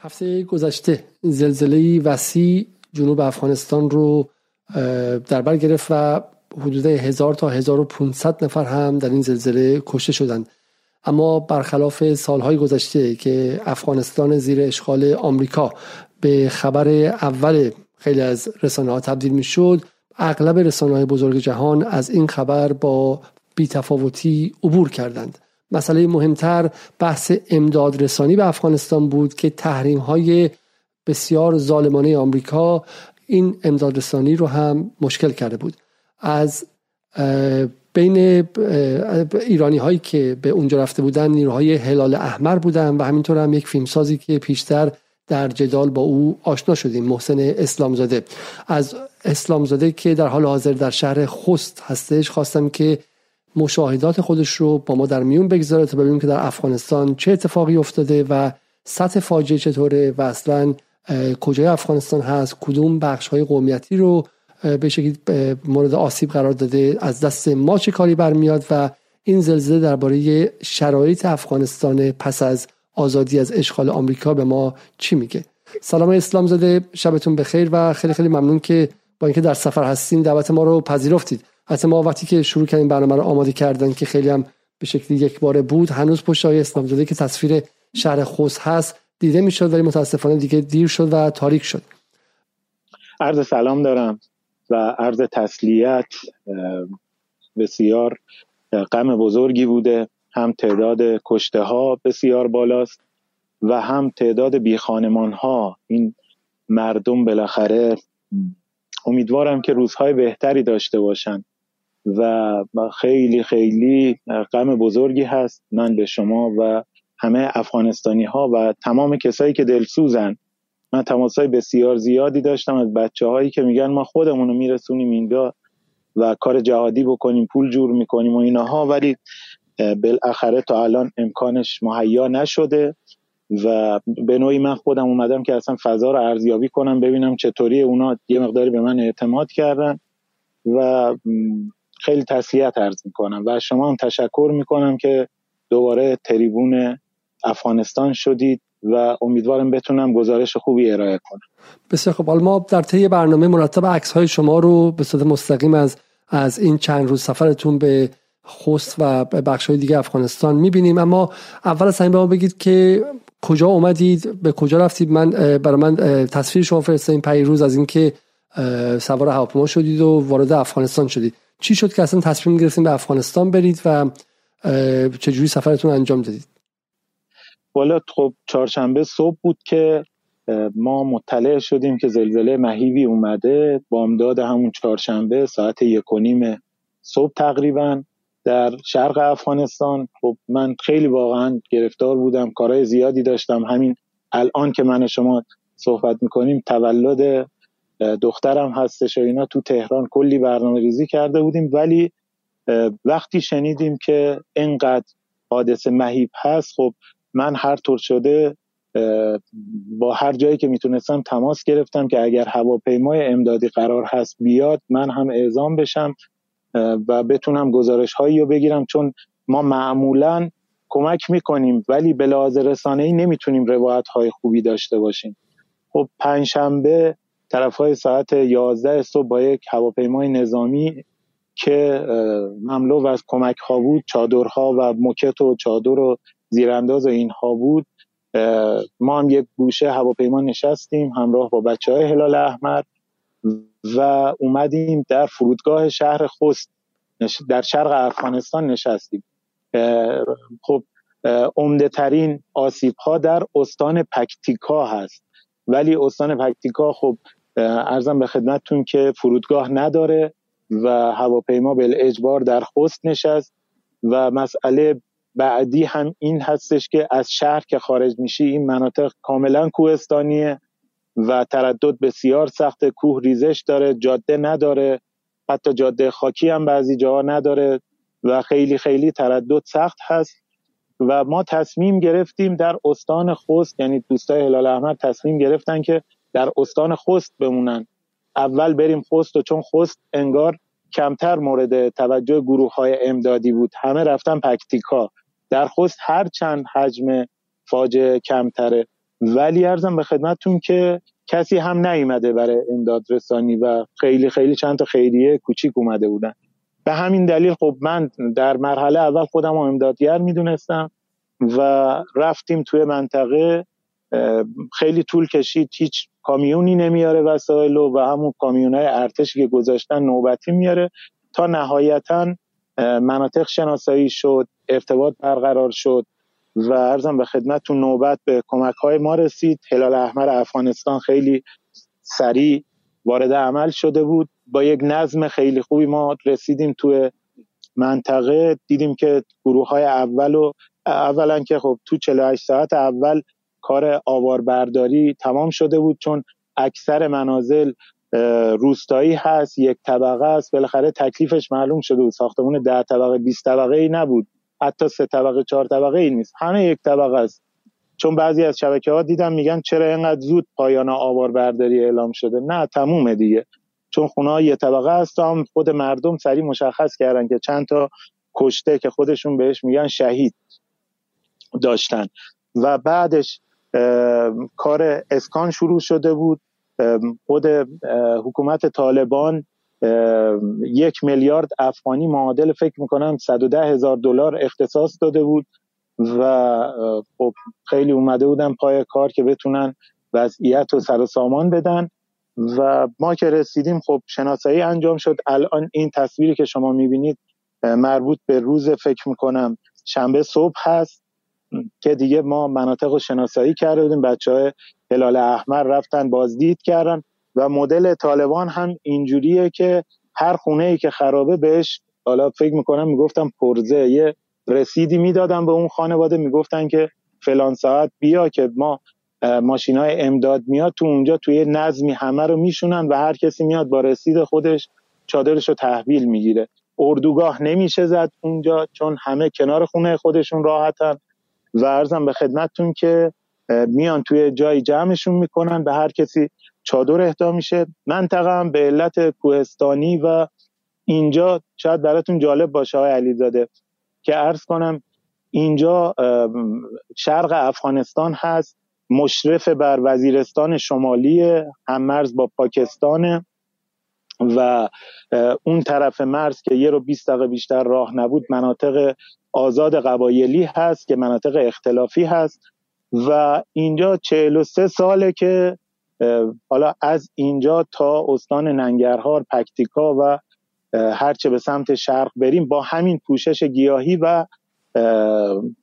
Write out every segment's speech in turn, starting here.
هفته گذشته زلزله وسیع جنوب افغانستان رو در بر گرفت و حدود 1000 تا 1500 نفر هم در این زلزله کشته شدند. اما برخلاف سالهای گذشته که افغانستان زیر اشغال آمریکا به خبر اول خیلی از رسانه ها تبدیل می شد اغلب رسانه های بزرگ جهان از این خبر با بیتفاوتی عبور کردند. مسئله مهمتر بحث امداد رسانی به افغانستان بود که تحریم های بسیار ظالمانه آمریکا این امداد رسانی رو هم مشکل کرده بود. از بین ایرانی هایی که به اونجا رفته بودن نیروهای هلال احمر بودن و همینطور هم یک فیلمسازی که پیشتر در جدال با او آشنا شدیم محسن اسلامزاده. از اسلامزاده که در حال حاضر در شهر خست هستش خواستم که مشاهدات خودش رو با ما در میون بگذاره تا ببینیم که در افغانستان چه اتفاقی افتاده و سطح فاجعه چطوره و اصلا کجای افغانستان هست کدوم بخش های قومیتی رو به شکلی مورد آسیب قرار داده از دست ما چه کاری برمیاد و این زلزله درباره شرایط افغانستان پس از آزادی از اشغال آمریکا به ما چی میگه؟ سلام اسلام زاده شبتون بخیر و خیلی خیلی ممنون که با اینکه در سفر هستین دعوت ما رو پذیرفتید. حتی ما وقتی که شروع کردیم برنامه رو آماده کردن که خیلی هم به شکلی یک باره بود هنوز پشت های اسلام زاده که تصویر شهر خوز هست دیده می‌شد ولی متاسفانه دیگه دیر شد و تاریک شد. عرض سلام دارم و عرض تسلیت بسیار غم بزرگی بوده. هم تعداد کشته ها بسیار بالاست و هم تعداد بی ها این مردم بالاخره امیدوارم که روزهای بهتری داشته باشن. و خیلی خیلی غم بزرگی هست من به شما و همه افغانستانی ها و تمام کسایی که دلسوزن. من تماس های بسیار زیادی داشتم از بچه هایی که میگن ما خودمون رو میرسونیم اینجا و کار جهادی بکنیم پول جور می‌کنیم و اینها ولی بالاخره تا الان امکانش مهیا نشده و به نوعی من خودم اومدم که اصلا فضا رو ارزیابی کنم ببینم چطوری اونا یه مقداری به من اعتماد کردن و خیلی تسلیت عرض می‌کنم و شما هم تشکر می‌کنم که دوباره تریبون افغانستان شدید و امیدوارم بتونم گزارش خوبی ارائه کنم. بسیار خب ما در طی برنامه مرتب عکس های شما رو به صورت مستقیم از از این چند روز سفرتون به خوست و بخش های دیگه افغانستان می‌بینیم. اما اول از همین به بگید که کجا اومدید به کجا رفتید. من برای من تصویر شما فرستادین پیروز از اینکه سوار هواپیما شدید و وارد افغانستان شدید. چی شد که اصلا تصمیم گرفتین به افغانستان برید و چجوری سفرتون انجام دادید؟ والا خب چهارشنبه صبح بود که ما مطلع شدیم که زلزله مهیبی اومده. بامداد همون چهارشنبه ساعت یک و نیم صبح تقریبا در شرق افغانستان. خب من خیلی واقعا گرفتار بودم کارهای زیادی داشتم. همین الان که من شما صحبت می‌کنیم تولد دخترم هستش و اینا تو تهران کلی برنامه ریزی کرده بودیم ولی وقتی شنیدیم که اینقدر حادثه مهیب هست خب من هر طور شده با هر جایی که می‌تونستم تماس گرفتم که اگر هواپیمای امدادی قرار هست بیاد من هم اعزام بشم و بتونم گزارش هایی رو بگیرم. چون ما معمولا کمک می‌کنیم ولی به لحاظ رسانه ای نمی‌تونیم روایت های خوبی داشته باشیم. خب پنجشنبه طرف های ساعت 11 صبح با یک هواپیمای نظامی که مملو از کمک ها بود چادرها و موکت و چادر و زیرانداز و اینها بود ما هم یک گوشه هواپیما نشستیم همراه با بچه های هلال احمر و اومدیم در فرودگاه شهر خست در شرق افغانستان نشستیم. خب عمده ترین آسیب ها در استان پکتیکا هست. ولی استان پکتیکا خب ارزم به خدمتتون که فرودگاه نداره و هواپیما به اجبار در خست نشست و مسئله بعدی هم این هستش که از شهر که خارج میشی این مناطق کاملا کوهستانیه و تردد بسیار سخت کوه ریزش داره جاده نداره حتی جاده خاکی هم بعضی جاها نداره و خیلی خیلی تردد سخت هست. و ما تصمیم گرفتیم در استان خوست یعنی دوستای هلال احمد تصمیم گرفتن که در استان خوست بمونن. اول بریم خوست و چون خوست انگار کمتر مورد توجه گروه های امدادی بود. همه رفتن پکتیکا. در خوست هر چند حجم فاجعه کمتره. ولی ارزم به خدمتتون که کسی هم نیومده برای امداد رسانی و خیلی خیلی چند تا خیریه کوچیک اومده بودن. به همین دلیل خب من در مرحله اول خودم رو امدادگر می‌دونستم و رفتیم توی منطقه خیلی طول کشید هیچ کامیونی نمیاره وسایل و همون کامیون های ارتشی که گذاشتن نوبتی میاره تا نهایتا مناطق شناسایی شد ارتباط برقرار شد و ارزم به خدمتتون نوبت به کمک های ما رسید. هلال احمر افغانستان خیلی سریع وارد عمل شده بود. با یک نظم خیلی خوبی ما رسیدیم توی منطقه. دیدیم که گروه های اول و اولا که خب تو 48 ساعت اول کار آواربرداری تمام شده بود چون اکثر منازل روستایی هست یک طبقه است. بالاخره تکلیفش معلوم شده بود. ساختمون ده طبقه 20 طبقه ای نبود. حتی سه طبقه چهار طبقه ای نیست. همه یک طبقه است. چون بعضی از شبکه ها دیدم میگن چرا اینقدر زود پایان آواربرداری اعلام شده. نه تمومه دیگه. چون خونه یه طبقه است هم خود مردم سریع مشخص کردن که چند تا کشته که خودشون بهش میگن شهید داشتن. و بعدش کار اسکان شروع شده بود. خود حکومت طالبان یک میلیارد افغانی معادل فکر می‌کنم 110 هزار دلار اختصاص داده بود و خب خیلی اومده بودن پای کار که بتونن وضعیت و سر و سامان بدن و ما که رسیدیم خب شناسایی انجام شد. الان این تصویری که شما می‌بینید مربوط به روز فکر می‌کنم شنبه صبح هست. که دیگه ما مناطق رو شناسایی کرده بودیم. بچه های هلال احمر رفتن بازدید کردن و مدل طالبان هم اینجوریه که هر خونه ای که خرابه بهش حالا فکر می‌کنم می‌گفتم پرزه یه رسیدی می‌دادن به اون خانواده می‌گفتن که فلان ساعت بیا که ما ماشین های امداد میاد تو اونجا توی نظمی همه رو میشونن و هر کسی میاد با رسید خودش چادرش رو تحویل می‌گیره. اردوگاه نمیشه زد اونجا چون همه کنار خونه خودشون راحتن. و ارزم به خدمتتون که میان توی جای جمعشون می‌کنن به هر کسی چادر اهدا میشه. منطقه هم به علت کوهستانی و اینجا شاید براتون جالب باشه های علیزاده که عرض کنم اینجا شرق افغانستان هست مشرف بر وزیرستان شمالی هم مرز با پاکستان و اون طرف مرز که یه رو 20 دقیقه بیشتر راه نبود مناطق آزاد قبایلی هست که مناطق اختلافی هست و اینجا 43 ساله که حالا از اینجا تا استان ننگرهار پکتیکا و هرچه به سمت شرق بریم با همین پوشش گیاهی و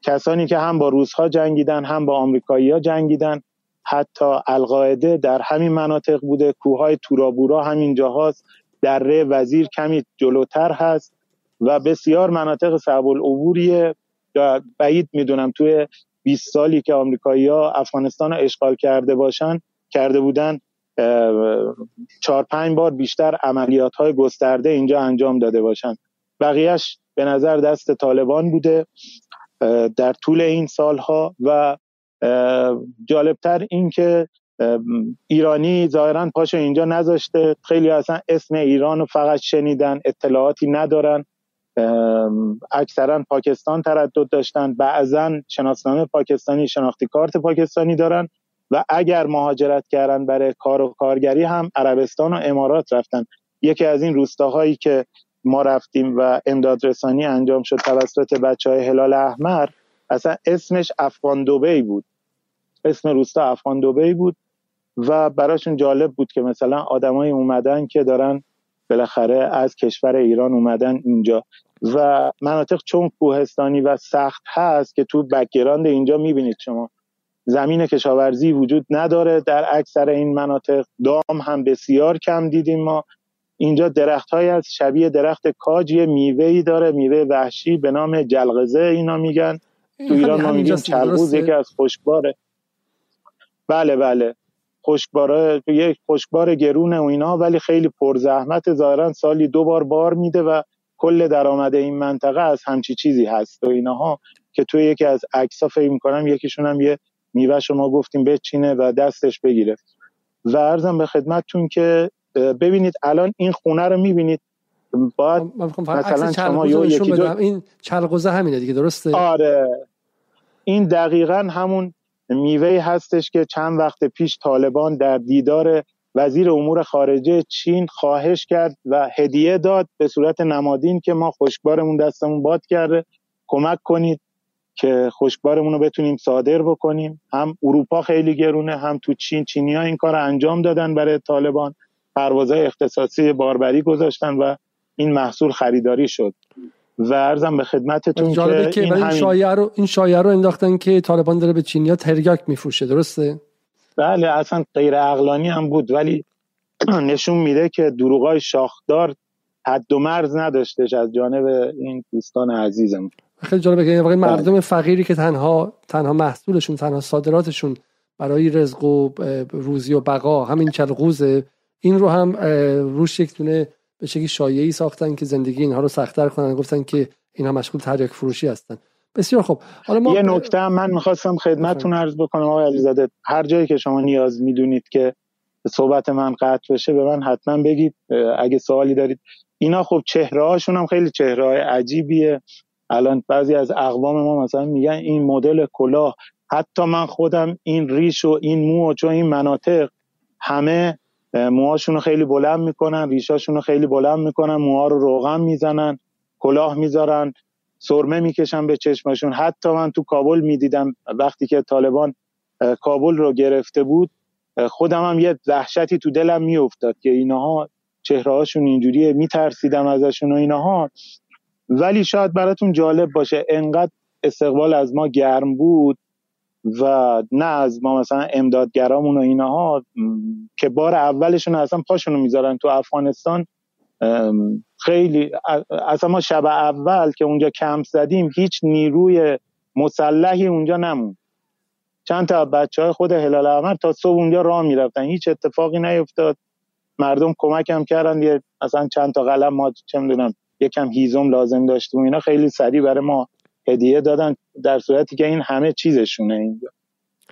کسانی که هم با روزها جنگیدن هم با آمریکایی ها جنگیدن. حتی القاعده در همین مناطق بوده کوههای تورابورا همین جاهاست. دره وزیر کمی جلوتر هست. و بسیار مناطق صعب العبوریه بعید می‌دونم توی 20 سالی که آمریکایی ها افغانستان رو اشغال کرده باشن کرده بودن چهار پنج بار بیشتر عملیات های گسترده اینجا انجام داده باشن. بقیهش به نظر دست طالبان بوده در طول این سالها و جالبتر این که ایرانی ظاهرا پاش اینجا نذاشته. خیلی اصلا اسم ایران رو فقط شنیدن اطلاعاتی ندارن. اکثرا پاکستان تردد داشتن. بعضا شناسنامه پاکستانی شناختی کارت پاکستانی دارن و اگر مهاجرت کردن برای کار و کارگری هم عربستان و امارات رفتن. یکی از این روستاهایی که ما رفتیم و امداد رسانی انجام شد توسط بچه های هلال احمر اصلا اسمش افغان دوبی بود. اسم روستا افغان دوبی بود و براشون جالب بود که مثلا آدمایی اومدن که دارن بالاخره از کشور ایران اومدن اینجا. و مناطق چون کوهستانی و سخت هست که تو background اینجا می‌بینید شما. زمین کشاورزی وجود نداره. در اکثر این مناطق دام هم بسیار کم دیدیم ما. اینجا درخت های از شبیه درخت کاج یه میوه داره. میوه وحشی به نام جلغزه اینا میگن. تو ایران ما میگیم چلغوز یکی از خوشباره. بله بله. خشکباره یک خشکبار گرونه و اینا ولی خیلی پرزحمت. ظاهرا سالی دو بار بار میده و کل درآمد این منطقه از همچی چیزی هست و اینها که توی یکی از عکس‌ها فکر می‌کنم یکیشون هم یه میوه شما گفتیم بچینه و دستش بگیره. و ارزم به خدمتتون که ببینید الان این خونه رو می‌بینید. باید مثلا شما این چلقوزه همینه دیگه درسته؟ آره. این دقیقا همون میوه هستش که چند وقت پیش طالبان در دیدار وزیر امور خارجه چین خواهش کرد و هدیه داد به صورت نمادین که ما خشکبارمون دستمون باد کرده. کمک کنید که خشکبارمون رو بتونیم صادر بکنیم. هم اروپا خیلی گرونه هم تو چین چینی ها این کار انجام دادن برای طالبان. پروازهای اختصاصی باربری گذاشتن و این محصول خریداری شد. و ارزم به خدمتتون که, که این, این شایعه رو این شایعه رو انداختن که طالبان داره به چینیا تریاک میفروشه. درسته؟ بله اصلا غیر عقلانی هم بود ولی نشون میده که دروغای شاخدار حد و مرز نداشتش از جانب این دوستان عزیزم خیلی جالبه که واقعا مردم بله. فقیری که تنها تنها محصولشون تنها صادراتشون برای رزق و روزی و بقا همین چلغوزه این رو هم روش یک دونه به شکلی شایعی ساختن که زندگی اینها رو سختتر کنن. گفتن که اینها مشغول تریاک فروشی هستن. بسیار خوب. حالا ما یه نکته من می‌خواستم خدمتتون عرض بکنم آقای علیزاده. هر جایی که شما نیاز می‌دونید که صحبت من قطع بشه به من حتما بگید. اگه سوالی دارید. اینا خب چهره هاشون هم خیلی چهره های عجیبیه. الان بعضی از اقوام ما مثلا میگن این مدل کلاه. حتی من خودم این ریش و این مو و چون این مناطق همه موهاشون رو خیلی بلند می‌کنن ریشاشون رو خیلی بلند می‌کنن موها رو روغن می‌زنن کلاه می‌ذارن. سرمه می‌کشن به چشمشون. حتی من تو کابل می‌دیدم وقتی که طالبان کابل رو گرفته بود خودم هم یه وحشتی تو دلم میافتاد که اینها چهره هاشون اینجوریه میترسیدم ازشون و اینها. ولی شاید براتون جالب باشه انقدر استقبال از ما گرم بود و نه از ما مثلا امدادگرامون و اینها که بار اولشون اصلا پاشونو می‌ذارن تو افغانستان. خیلی اصلا ما شب اول که اونجا کمپ زدیم هیچ نیروی مسلحی اونجا نمون چند تا بچه های خود هلال احمر تا صبح اونجا راه می‌رفتن. هیچ اتفاقی نیفتاد. مردم کمک هم کردن. یه اصلا چند تا قلم ما چه می‌دونم یکم هیزم لازم داشتیم اینا. خیلی سریع برای ما هدیه دادن در صورتی که این همه چیزشونه اینجا.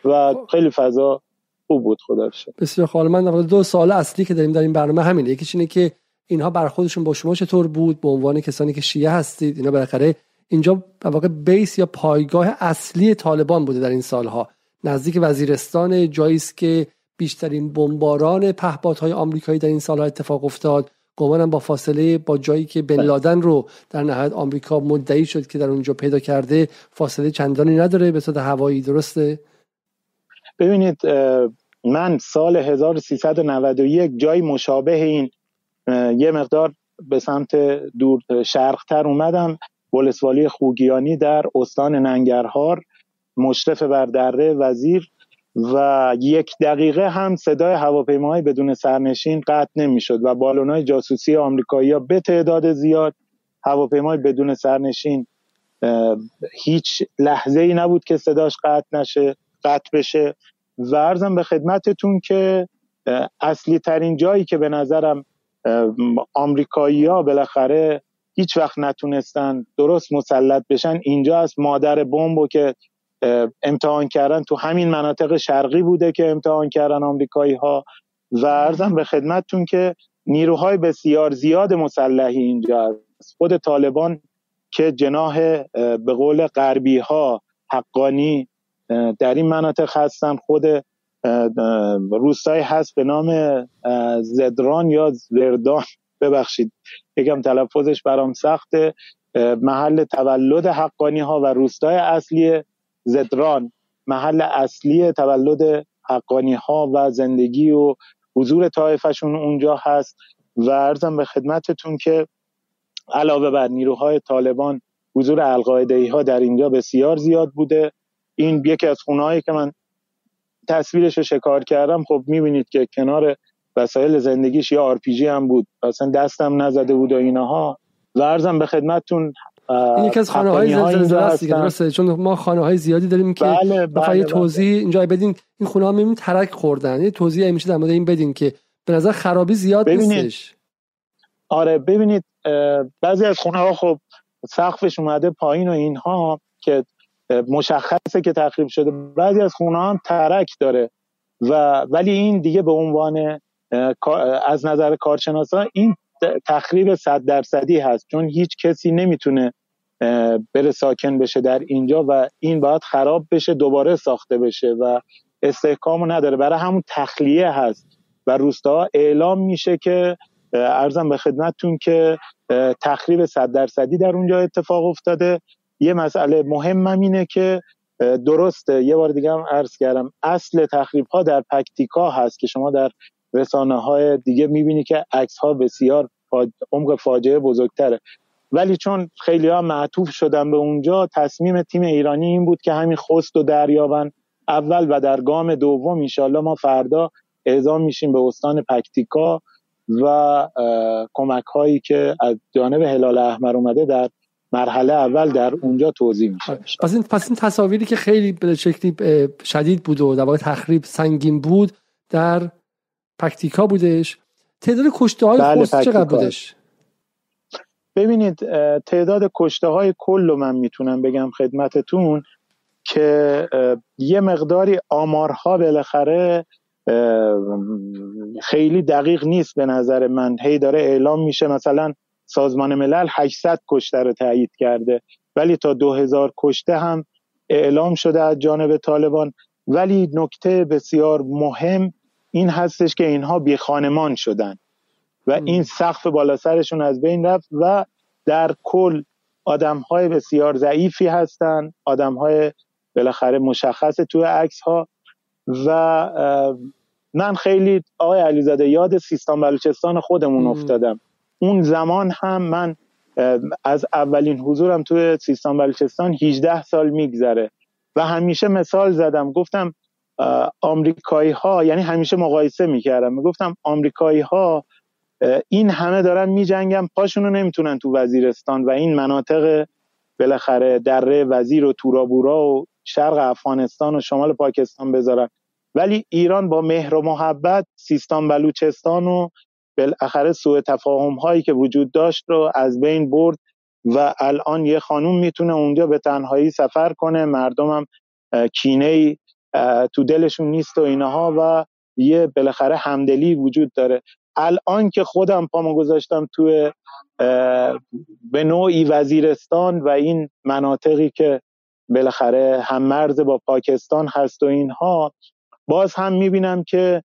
و خب. خیلی فضا خوب بود خدا بسیار خاله من دو سال اصلی که داریم در این برنامه همینه. یکیش اینه که اینها برخودشون با شما چطور بود؟ به عنوان کسانی که شیعه هستید اینا بالاخره اینجا واقع بیس یا پایگاه اصلی طالبان بوده در این سالها. نزدیک وزیرستان جایی است که بیشترین بمباران پهپادهای آمریکایی در این سالها اتفاق افتاد. گمانم با فاصله با جایی که بن لادن رو در نهایت آمریکا مدعی شد که در اونجا پیدا کرده فاصله چندانی نداره به صورت هوایی درسته؟ ببینید من سال 1391 جای مشابه این یه مقدار به سمت دور شرقتر اومدم ولسوالی خوگیانی در استان ننگرهار مشرف بر دره وزیر و یک دقیقه هم صدای هواپیماهای بدون سرنشین قطع نمی‌شد و بالونهای جاسوسی آمریکایی ها به تعداد زیاد هواپیمای بدون سرنشین هیچ لحظه ای نبود که صداش قطع نشه قطع بشه. و ارزم به خدمتتون که اصلی ترین جایی که به نظرم آمریکایی ها بالاخره هیچ وقت نتونستن درست مسلط بشن. اینجا از مادر بمب که امتحان کردن تو همین مناطق شرقی بوده که امتحان کردن آمریکایی ها و ارزم به خدمتتون که نیروهای بسیار زیاد مسلحی اینجا است خود طالبان که جناح به قول غربی ها حقانی در این مناطق هستن. خود روستایی هست به نام زدران یا زردان. ببخشید یکم تلفظش برام سخته. محل تولد حقانی ها و روستای اصلی زدران. محل اصلی تولد حقانی ها و زندگی و حضور طایفشون اونجا هست. و ارزم به خدمتتون که علاوه بر نیروهای طالبان حضور القاعده ها در اینجا بسیار زیاد بوده. این یکی از خونه که من تصویرش رو شکار کردم خب می‌بینید که کنار وسایل زندگیش یا آرپیجی هم بود. اصلا دستم نزده بود و اینها و عرضم به خدمتتون این یکی از خانه های زلزله است درسته؟ چون ما خانه های زیادی داریم که بله بله یه بله. توضیح اینجا بدین. این خونه ها می‌بینید ترک خوردن. یه توضیح میشه در مورد این بدین که به نظر خرابی زیاد نیستش. آره ببینید بعضی از خونه ها خب سقفش اومده پایین و اینها که مشخصه که تخریب شده. بعضی از خونه هم ترک داره و ولی این دیگه به عنوان از نظر کارشناسا این تخریب صد درصدی هست. چون هیچ کسی نمی‌تونه بره ساکن بشه در اینجا و این باید خراب بشه دوباره ساخته بشه و استحکامو نداره. برای همون تخلیه هست و روستاها اعلام میشه که ارزم به خدمتتون که تخریب صد درصدی در اونجا اتفاق افتاده. یه مسئله مهمم اینه که درسته یه بار دیگه هم عرض کردم اصل تخریب ها در پکتیکا هست که شما در رسانه های دیگه می‌بینی که عکس ها بسیار عمق فاجعه بزرگتره. ولی چون خیلی ها معطوف شدن به اونجا تصمیم تیم ایرانی این بود که همین خست و دریابن. اول و در گام دوم انشالله ما فردا اعزام میشیم به استان پکتیکا و کمک هایی که از جانب هلال احمر اومده در مرحله اول در اونجا توضیح میشه. آره. پس این پس این تصاویری که خیلی به شکلی شدید بود و در واقع تخریب سنگین بود در پکتیکا بودش. تعداد کشته های بله چقدر بودش؟ ببینید تعداد کشته های کل رو من می‌تونم بگم خدمتتون که یه مقداری آمارها بالاخره خیلی دقیق نیست به نظر من. هی داره اعلام میشه. مثلا سازمان ملل 800 کشته رو تایید کرده. ولی تا 2000 کشته هم اعلام شده از جانب طالبان. ولی نکته بسیار مهم این هستش که اینها بی خانمان شدن و این سقف بالا سرشون از بین رفت و در کل آدم های بسیار ضعیفی هستن. آدم های بالاخره مشخص توی عکس ها و من خیلی آقای علیزاده یاد سیستان بلوچستان خودمون افتادم. اون زمان هم من از اولین حضورم توی سیستان بلوچستان 18 سال میگذره. و همیشه مثال زدم گفتم آمریکایی ها یعنی همیشه مقایسه می‌کردم. می‌گفتم آمریکایی ها این همه دارن میجنگن پاشونو نمی‌تونن تو وزیرستان و این مناطق بالاخره دره وزیر و تورابورا و شرق افغانستان و شمال پاکستان بذارن. ولی ایران با مهر و محبت سیستان بلوچستان و بالاخره سوء تفاهم هایی که وجود داشت رو از بین برد و الان یه خانوم می‌تونه اونجا به تنهایی سفر کنه. مردمم کینه تو دلشون نیست و اینها و یه بالاخره همدلی وجود داره. الان که خودم پامو گذاشتم توی به نوعی وزیرستان و این مناطقی که بالاخره هم مرز با پاکستان هست و اینها باز هم می‌بینم که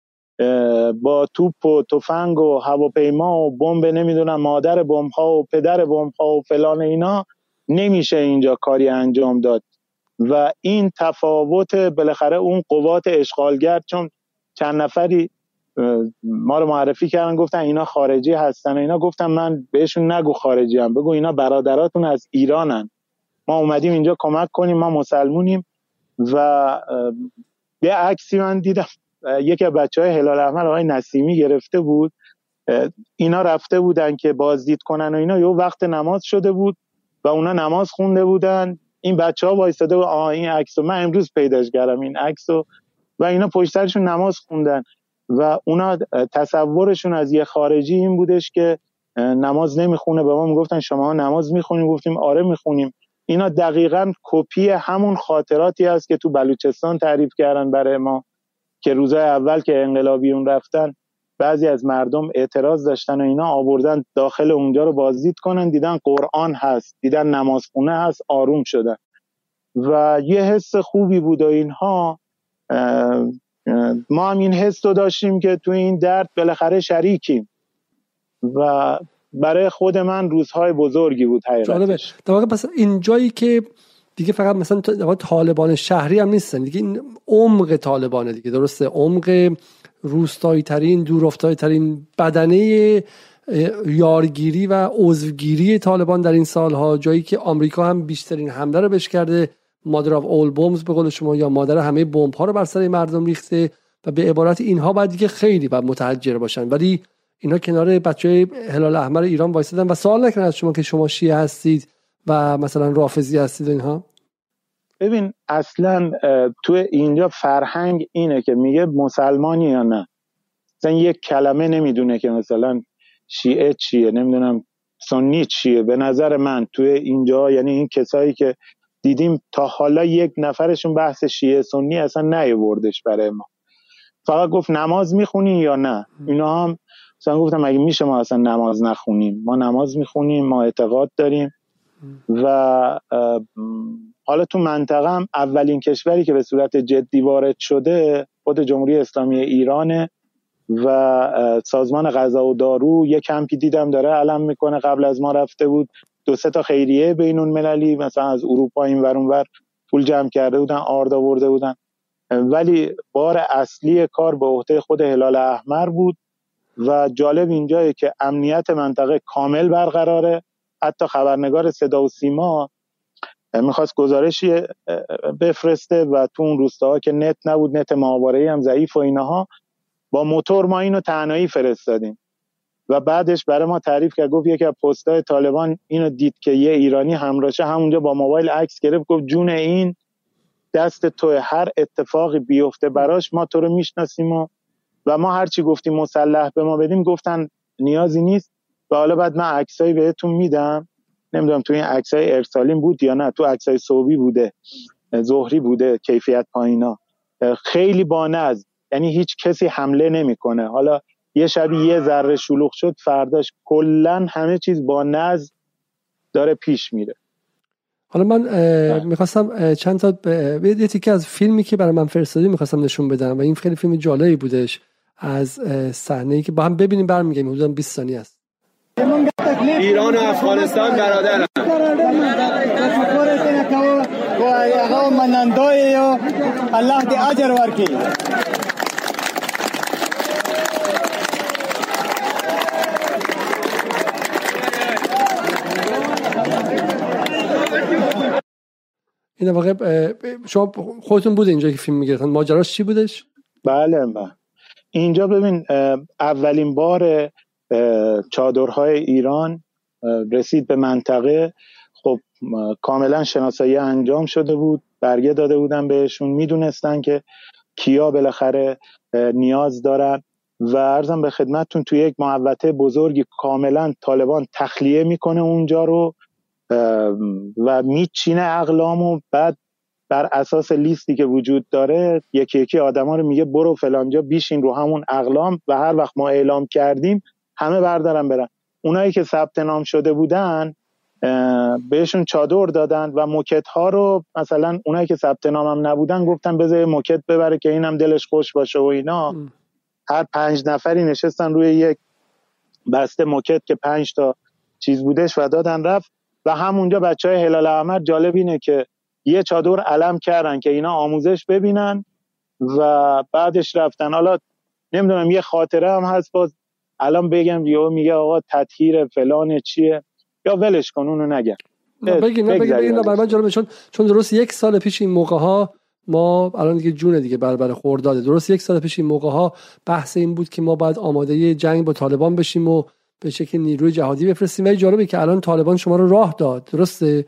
با توپ و تفنگ و هواپیما و بمب نمی‌دونم مادر بمب ها و پدر بمب ها و فلان اینا نمیشه اینجا کاری انجام داد. و این تفاوت بالاخره اون قوات اشغالگر چون چند نفری ما رو معرفی کردن گفتن اینا خارجی هستن اینا گفتم من بهشون نگو خارجی هم بگو اینا برادراتون از ایرانن. ما اومدیم اینجا کمک کنیم ما مسلمونیم و یه عکسی من دیدم. یکی از بچه های هلال احمر آقای نسیمی گرفته بود. اینا رفته بودن که بازدید کنن و اینا. یه وقت نماز شده بود و اونا نماز خونده بودن. این بچه ها وایستاده بود آه این عکس من امروز پیداش کردم این عکس و اینا پشت نماز خوندن. و اونا تصورشون از یه خارجی این بودش که نماز نمی‌خونه. به ما می‌گفتن شما نماز می‌خونیم. گفتیم آره می‌خونیم. اینا دقیقا کپی همون خاطراتی است که تو بلوچستان تعریف کردن برای ما. که روزای اول که انقلابیون رفتن بعضی از مردم اعتراض داشتن و اینا آوردن داخل اونجا رو بازدید کنن دیدن قرآن هست دیدن نمازخونه هست آروم شدن. و یه حس خوبی بود و اینها ما هم این حس رو داشتیم که تو این درد بالاخره شریکیم. و برای خود من روزهای بزرگی بود حقیقتش در واقع پس این جایی که دیگه فقط مثلا طالبان شهری هم نیستن. دیگه این عمق طالبانه دیگه. درسته؟ عمق روستایی ترین دورافتایی ترین بدنه یارگیری و عضوگیری طالبان در این سالها. جایی که آمریکا هم بیشترین حمله رو بش کرده. مادر آف اول بومز به قول شما یا مادر همه بمب ها رو بر سر مردم ریخته و به عبارت اینها باید دیگه خیلی باید متحجر باشن. ولی اینا کنار بچه هلال احمر ایران وایسادن و سوال نکنن از شما که شما شیعه هستید. و مثلا رافضی هستید اینها؟ ببین اصلا تو اینجا فرهنگ اینه که میگه مسلمانی یا نه. مثلا یک کلمه نمی‌دونه که مثلا شیعه چیه نمی‌دونم سنی چیه. به نظر من توی اینجا یعنی این کسایی که دیدیم تا حالا یک نفرشون بحث شیعه سنی اصلا نیوردش برای ما. فقط گفت نماز می‌خونی یا نه؟ اینا هم مثلا گفتم اگه میشه ما اصلا نماز نخونیم. ما نماز می‌خونیم ما اعتقاد داریم. و حالا تو منطقه هم اولین کشوری که به صورت جدی وارد شده خود جمهوری اسلامی ایرانه و سازمان غذا و دارو یه کمپی دیدم داره علم می‌کنه. قبل از ما رفته بود دو سه تا خیریه بین مللی مثلا از اروپا این ور ور پول جمع کرده بودن آرد آورده بودن. ولی بار اصلی کار به عهده خود هلال احمر بود و جالب اینجایه که امنیت منطقه کامل برقراره. حتی خبرنگار صدا و سیما می‌خواست گزارشی بفرسته و تو اون روستاها که نت نبود نت ماهواره هم ضعیف و اینها با موتور ما اینو تنهایی فرستادیم. و بعدش برای ما تعریف کرد گفت یکی از پستای طالبان اینو دید که یه ایرانی همراشه همونجا با موبایل عکس گرفت گفت جون این دست تو هر اتفاقی بیفته براش ما تو رو می‌شناسیم و و ما هرچی گفتیم مسلح به ما بدیم گفتن نیازی نیست. و حالا بعد من عکسایی بهتون میدم. نمی‌دونم تو این عکسای ارسالین بود یا نه تو عکسای صوبی بوده ظهری بوده کیفیت پایینا. خیلی بانز. یعنی هیچ کسی حمله نمی‌کنه. حالا یه شبی یه ذره شلوغ شد فرداش کلا همه چیز با نز داره پیش میره. حالا من بله. می‌خواستم چند تا یه تیکه از فیلمی که برای من فرستادی می‌خواستم نشون بدم و این خیلی فیلم جالبی بودش از صحنه ای که با هم ببینیم برمیگردیم. حدودا 20 ثانیه است. ایران و افغانستان برادرن الله دې اجر ورکړي این واقع شما خودتون بود اینجا که فیلم می‌گرفتن ماجراش چی بودش؟ بله بله. اینجا ببین اولین بار چادرهای ایران رسید به منطقه. خب کاملا شناسایی انجام شده بود برگه داده بودن بهشون. می‌دونستن که کیا بالاخره نیاز دارن. و ارزم به خدمتتون توی یک محوطه بزرگی کاملا طالبان تخلیه می‌کنه اونجا رو. و میچینه اقلام و بعد بر اساس لیستی که وجود داره یکی یکی آدما رو میگه برو فلانجا بیشین رو همون اقلام. و هر وقت ما اعلام کردیم همه بردارن برن. اونایی که ثبت نام شده بودن بهشون چادر دادن و موکت ها رو مثلا اونایی که ثبت نام هم نبودن گفتن بذار موکت ببره که اینم دلش خوش باشه و اینا. هر پنج نفری نشستن روی یک بسته موکت که پنج تا چیز بودش و دادن رفت. و همونجا بچه های هلال احمر جالب اینه که یه چادر علم کردن که اینا آموزش ببینن و بعدش رفتن. حالا نمی‌دونم یه خاطره هم هست باز. الان بگم یهو میگه آقا تطهیر فلان چیه؟ یا ولش کن اونو نگم. بگین نه بگین برای من جالبه چون چون درست یک سال پیش این موقع ها ما الان دیگه جون دیگه برابر خورداده درست یک سال پیش این موقع ها بحث این بود که ما باید آماده جنگ با طالبان بشیم و به شکل نیروی جهادی بفرستیم. ولی جالبه که الان طالبان شما رو راه داد درسته؟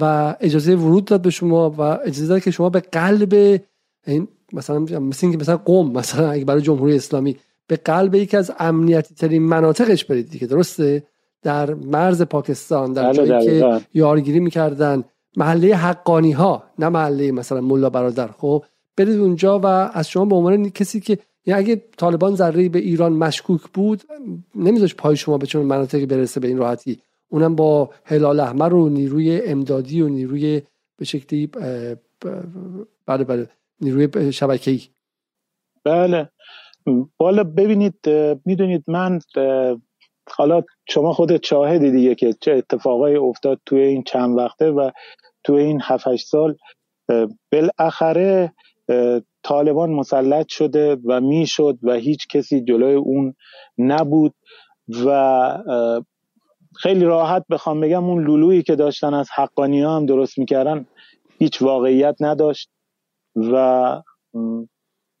و اجازه ورود داد به شما و اجازه داد که شما به قلب این مثلا مثل اینکه مثلا قوم مثلا اگه برای جمهوری اسلامی به قلب یکی از امنیتی ترین مناطقش برید دیگه درسته؟ در مرز پاکستان در بله، جایی که یارگیری می‌کردن. محله حقانی ها نه محله مثلا ملا برادر. خب برید اونجا و از شما به عنوان کسی که یعنی اگه طالبان ذره به ایران مشکوک بود نمیذاش پای شما به چون مناطقی برسه به این راحتی. اونم با هلال احمر و نیروی امدادی و نیروی به شکلی بله بله نیروی شبکه‌ای. بله. بالا ببینید می‌دونید من حالا شما خودت شاهدی دیگه که چه اتفاقای افتاد توی این چند وقته و توی این 7 سال. بالاخره طالبان مسلط شده و می‌شد و هیچ کسی جلوی اون نبود و خیلی راحت بخوام بگم اون لولویی که داشتن از حقانی ها هم درست می‌کردن هیچ واقعیت نداشت و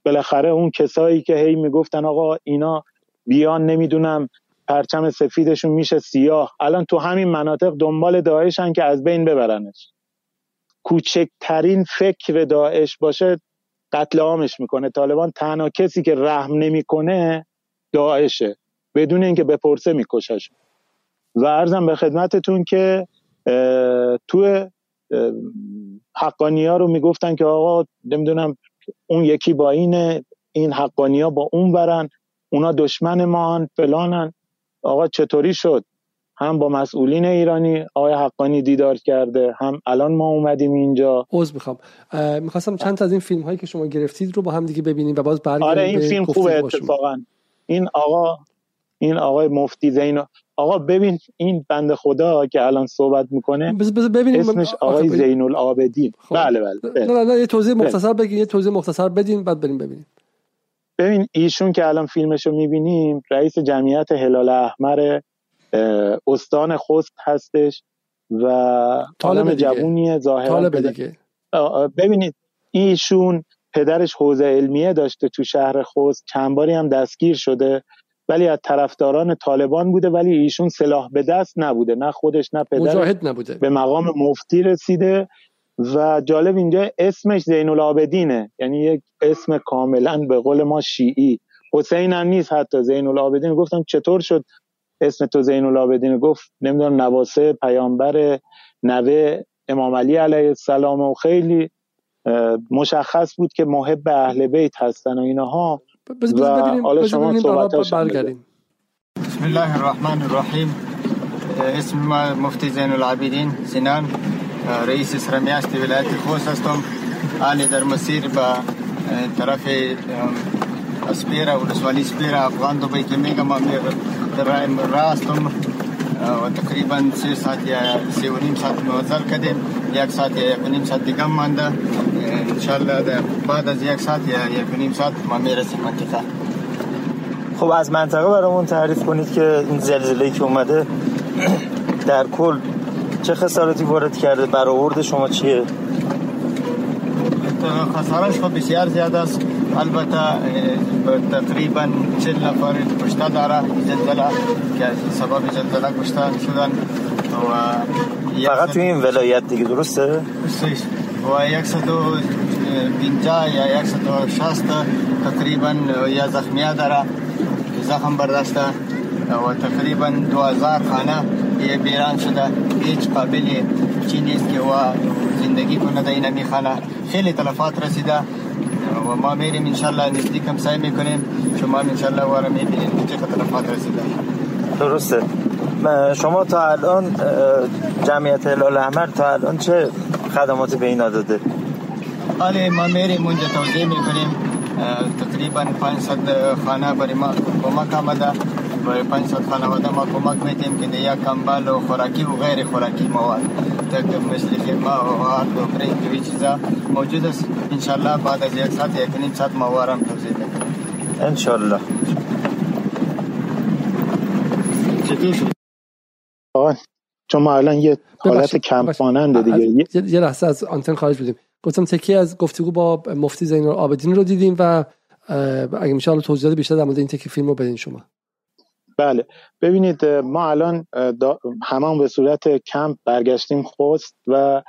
بالاخره اون کسایی که هی می‌گفتن آقا اینا بیان نمی‌دونم پرچم سفیدشون میشه سیاه. الان تو همین مناطق دنبال داعشن که از بین ببرنش. کوچکترین فکر داعش باشه قتل عامش می‌کنه. طالبان تنها کسی که رحم نمی‌کنه داعشه. بدون اینکه بپرسه میکشش. و ارزم به خدمتتون که تو حقانی ها رو می‌گفتن که آقا نمی‌دونم اون یکی با اینه این حقانی ها با اون برن اونا دشمن ما فلانن. آقا چطوری شد؟ هم با مسئولین ایرانی آقای حقانی دیدار کرده هم الان ما اومدیم اینجا. عذر می‌خوام. می‌خواستم چند تا از این فیلم هایی که شما گرفتید رو با هم دیگه ببینیم و باز برگردیم آره این فیلم خوبه اتفاقا. این آقا این آقای مفتی زین آقا ببین این بند خدا که الان صحبت می‌کنه ببینیم اسمش آقای زین العابدین خب. بله بله, بله. نه نه یه توضیح بله. مختصر بگین یه توضیح مختصر بدین بعد بریم ببینیم ببین ایشون که الان فیلمش رو می‌بینیم رئیس جمعیت هلال احمر استان خست هستش و طالب جوونی ظاهرا دیگه ببینید ایشون پدرش حوزه علمیه داشته تو شهر خوست چند باری هم دستگیر شده ولی از طرفداران طالبان بوده ولی ایشون سلاح به دست نبوده نه خودش نه پدرش. مجاهد نبوده. به مقام مفتی رسیده و جالب اینجا اسمش زین العابدینه یعنی یک اسم کاملا به قول ما شیعی. حسین هم نیست حتی زین العابدین گفتم چطور شد اسم تو زین العابدین گفت نمی‌دونم نواسه پیامبر نوه امام علی علیه السلام و خیلی مشخص بود که محب اهل بیت هستن و اینها. و حالا شما صحبت بسم الله الرحمن الرحیم. اسم مفتی زین العابدین سینان رئیس سرمیاست ولایت خوست هستم. حالی در مسیر به طرف اسپیرا ولسوالی سپیرا افغان دوبی که میگم. در راه و تقریبا سه ساعت یا سه و نیم ساعت موزل کردیم. یک ساعت یا یک و نیم ساعت دیگه مانده. انشالله بعد از یک ساعت یا یک و نیم ساعت ما می‌رسیم منطقه خب از منطقه برامون تعریف کنید که این زلزله که اومده در کل چه خسارتی وارد کرده برآورد شما چیه؟ خسارش خب بسیار زیاد است. البته تقریبا 40 نفر کشته داره. زلزله که سبب زلزله کشته شدن. و فقط توی این ولایت دیگه درسته؟ و 150 یا 160 تقریبا یا زخمیه داره. زخم برداشته. و تقریبا 2000 خانه یه بیران شده. هیچ قابل چی نیست که و زندگی کنه در این خانه خیلی تلفات رسیده و ما میریم انشالله نزدیک سعی می‌کنیم. شما انشالله واره می‌بینیم چه تلفات رسیده درسته. شما تا الان جمعیت هلال احمر تا الان چه خدماتی به اینا داده؟ حالی ما میریم اونجا توضیح می‌کنیم. تقریبا 500 خانه برای ما کمک آمده. برای 500 خانواده ما کمک میتیم که یک کمبل و خوراکی و غیر خوراکی مواد. تک مثل خیمه و برنگ و چیزا موجود است. انشالله بعد از یک ساعت یک نیم ساعت ما وارم توضیح می‌کنیم انشالله. چطور شد؟ چون ما الان یه حالت کمپ مانند دیگه. یه لحظه از آنتن خارج بودیم. گفتم تکی از گفتگو با مفتی زین آبدین رو دیدیم و اگه میشه حالا توضیحات بیشتر در مورد این تکی فیلم رو بدین شما. بله. ببینید ما الان همان به صورت کمپ برگشتیم خوست و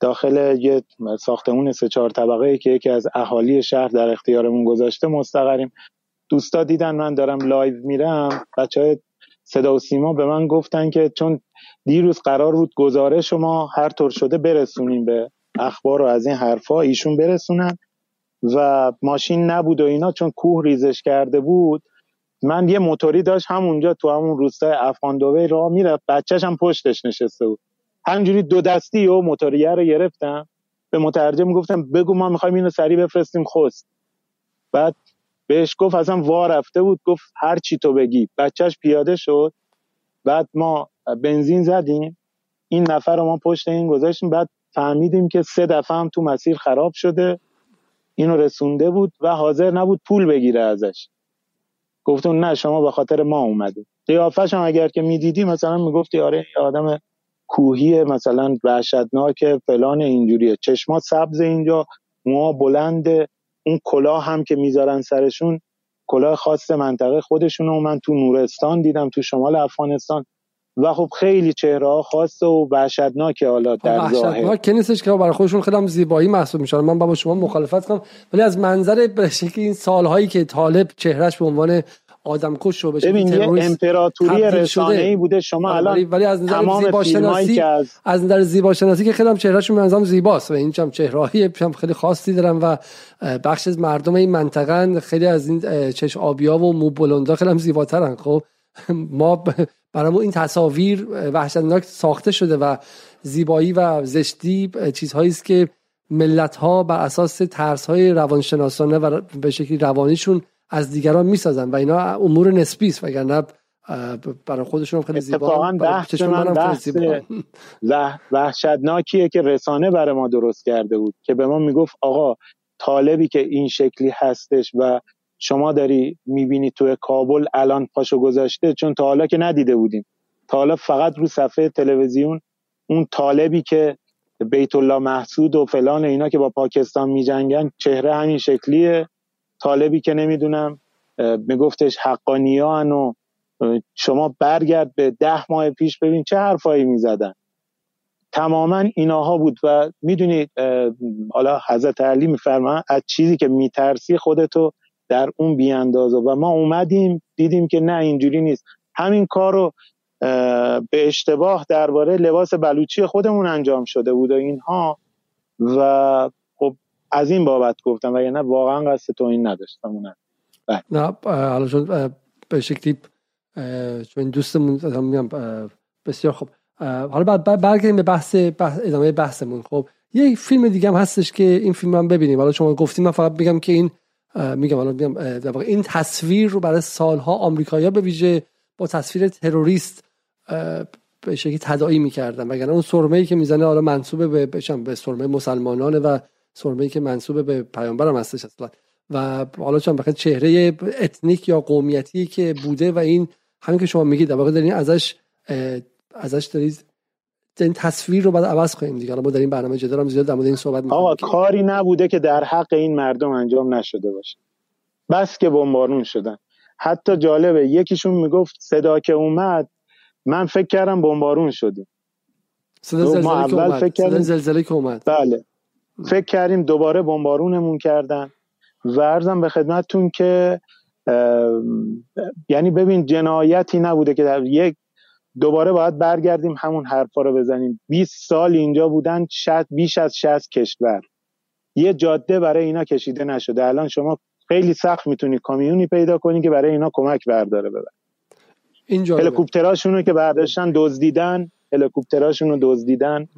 داخل یه ساختمون سه چهار طبقه که یکی از اهالی شهر در اختیارمون گذاشته مستقریم. دوستا دیدن من دارم live میرم. بچه های صدا و سیما به من گفتن که چون دیروز قرار بود گزارش شما هر طور شده برسونیم به اخبار و از این حرفا ایشون برسونن و ماشین نبود و اینا چون کوه ریزش کرده بود. من یه موتوری داشت همونجا تو همون روستای افغان دوبه راه می‌رفت بچهش هم پشتش نشسته بود. همجوری دو دستی و موتوریه رو گرفتم. به مترجم گفتم بگو ما می‌خوایم اینو سریع بفرستیم خوست بعد بهش گفت اصلا وا رفته بود گفت هر چی تو بگی. بچهش پیاده شد. بعد ما بنزین زدیم. این نفر رو ما پشت این گذاشتیم. بعد فهمیدیم که سه دفعه هم تو مسیر خراب شده. اینو رسونده بود و حاضر نبود پول بگیره ازش. گفتون نه شما به خاطر ما اومده قیافش هم اگر که می‌دیدی مثلا می‌گفتی آره آدم کوهی مثلا وحشتناک فلان اینجوریه. چشما سبز اینجا موها بلند اون کلاه هم که می‌ذارن سرشون کلاه خاص منطقه خودشونو من تو نورستان دیدم تو شمال افغانستان. و خب خیلی چهره ها خاصه و وحشتناکه حالا در ظاهر. که نیستش که برای خودشون خیلی هم زیبایی محسوب میشن. من با شما مخالفت کنم ولی از منظر به این سالهایی که طالب چهرش به عنوان آدم کش رو بشه ببین یه امپراتوری رسانه ای بوده شما الان ولی از نظر زیبا شناسی از... از نظر زیبا شناسی که خیلی هم چهرهشون به نظرم زیباست و این هم چهرهایی هم خیلی خاصی دارن و بخش از مردم این منطقه خیلی از این چش آبیا و مو بلندا خیلی هم زیباترن خب؟ ما برای این تصاویر وحشتناک ساخته شده و زیبایی و زشتی چیزهایی است که ملت ها بر اساس ترس های روانشناسانه و به شکلی روانیشون از دیگران می‌سازن و اینا امور نسبی است وگرنه برای خودشون خیلی زیبا بحث من بحث وحشتناکیه که رسانه برای ما درست کرده بود که به ما می‌گفت آقا طالبی که این شکلی هستش و شما داری می‌بینی توی کابل الان پاشو گذاشته؟ چون تا حالا که ندیده بودیم. تا حالا فقط رو صفحه تلویزیون اون طالبی که بیت الله محسود و فلان اینا که با پاکستان میجنگن چهره همین شکلیه. طالبی که نمی‌دونم میگفتش حقانیان و شما برگرد به ده ماه پیش ببین چه حرفایی می‌زدن. تماما ایناها بود و می‌دونید حالا حضرت علی میفرما از چیزی که میترسی خودتو در اون بیاندازه و ما اومدیم دیدیم که نه اینجوری نیست. همین کار رو به اشتباه درباره لباس بلوچی خودمون انجام شده بود و اینها. و خب از این بابت گفتم و نه واقعا قصد تو این نداشتم. اونه بله. نه حالا چون به شکلی چون دوستمون میگم بسیار خوب. حالا بعد برگردیم به بحث, بحث ادامه بحثمون. خب یه فیلم دیگه هم هستش که این فیلم هم ببینیم. حالا شما گفتیم من فقط میگم که این میگم حالا میگم در واقع این تصویر رو برای سالها آمریکایی‌ها به ویژه با تصویر تروریست به شکلی تداعی می‌کردن. وگرنه اون سرمه‌ای که می‌زنه حالا منسوب به بشم به سرمه مسلمانانه و سرمه‌ای که منسوب به پیامبرم هستش اصلا. و حالا چون بخاطر چهره ethnic یا قومیتی که بوده و این همین که شما میگید در واقع دارین ازش ازش دارید این تصویر رو باید عوض کنیم دیگه. ما در این برنامه جدا هم زیاد در مورد این صحبت می‌کنیم. آقا کاری نبوده که در حق این مردم انجام نشده باشه. بس که بمبارون شدن. حتی جالبه یکیشون می‌گفت صدا که اومد من فکر کردم بمبارون شدیم صدا زلزله فکر کردیم زلزله که اومد. بله. فکر کردیم دوباره بمبارونمون کردن. و ارزم به خدمتتون که یعنی ببین جنایتی نبوده که در یک دوباره باید برگردیم همون حرفا رو بزنیم. 20 سال اینجا بودن شد بیش از 60 کشور. یه جاده برای اینا کشیده نشده. الان شما خیلی سخت می‌تونی کامیونی پیدا کنی که برای اینا کمک برداره ببر. هلیکوپتراشون رو که برداشتن دزدیدن. هلیکوپتراشون رو دزدیدن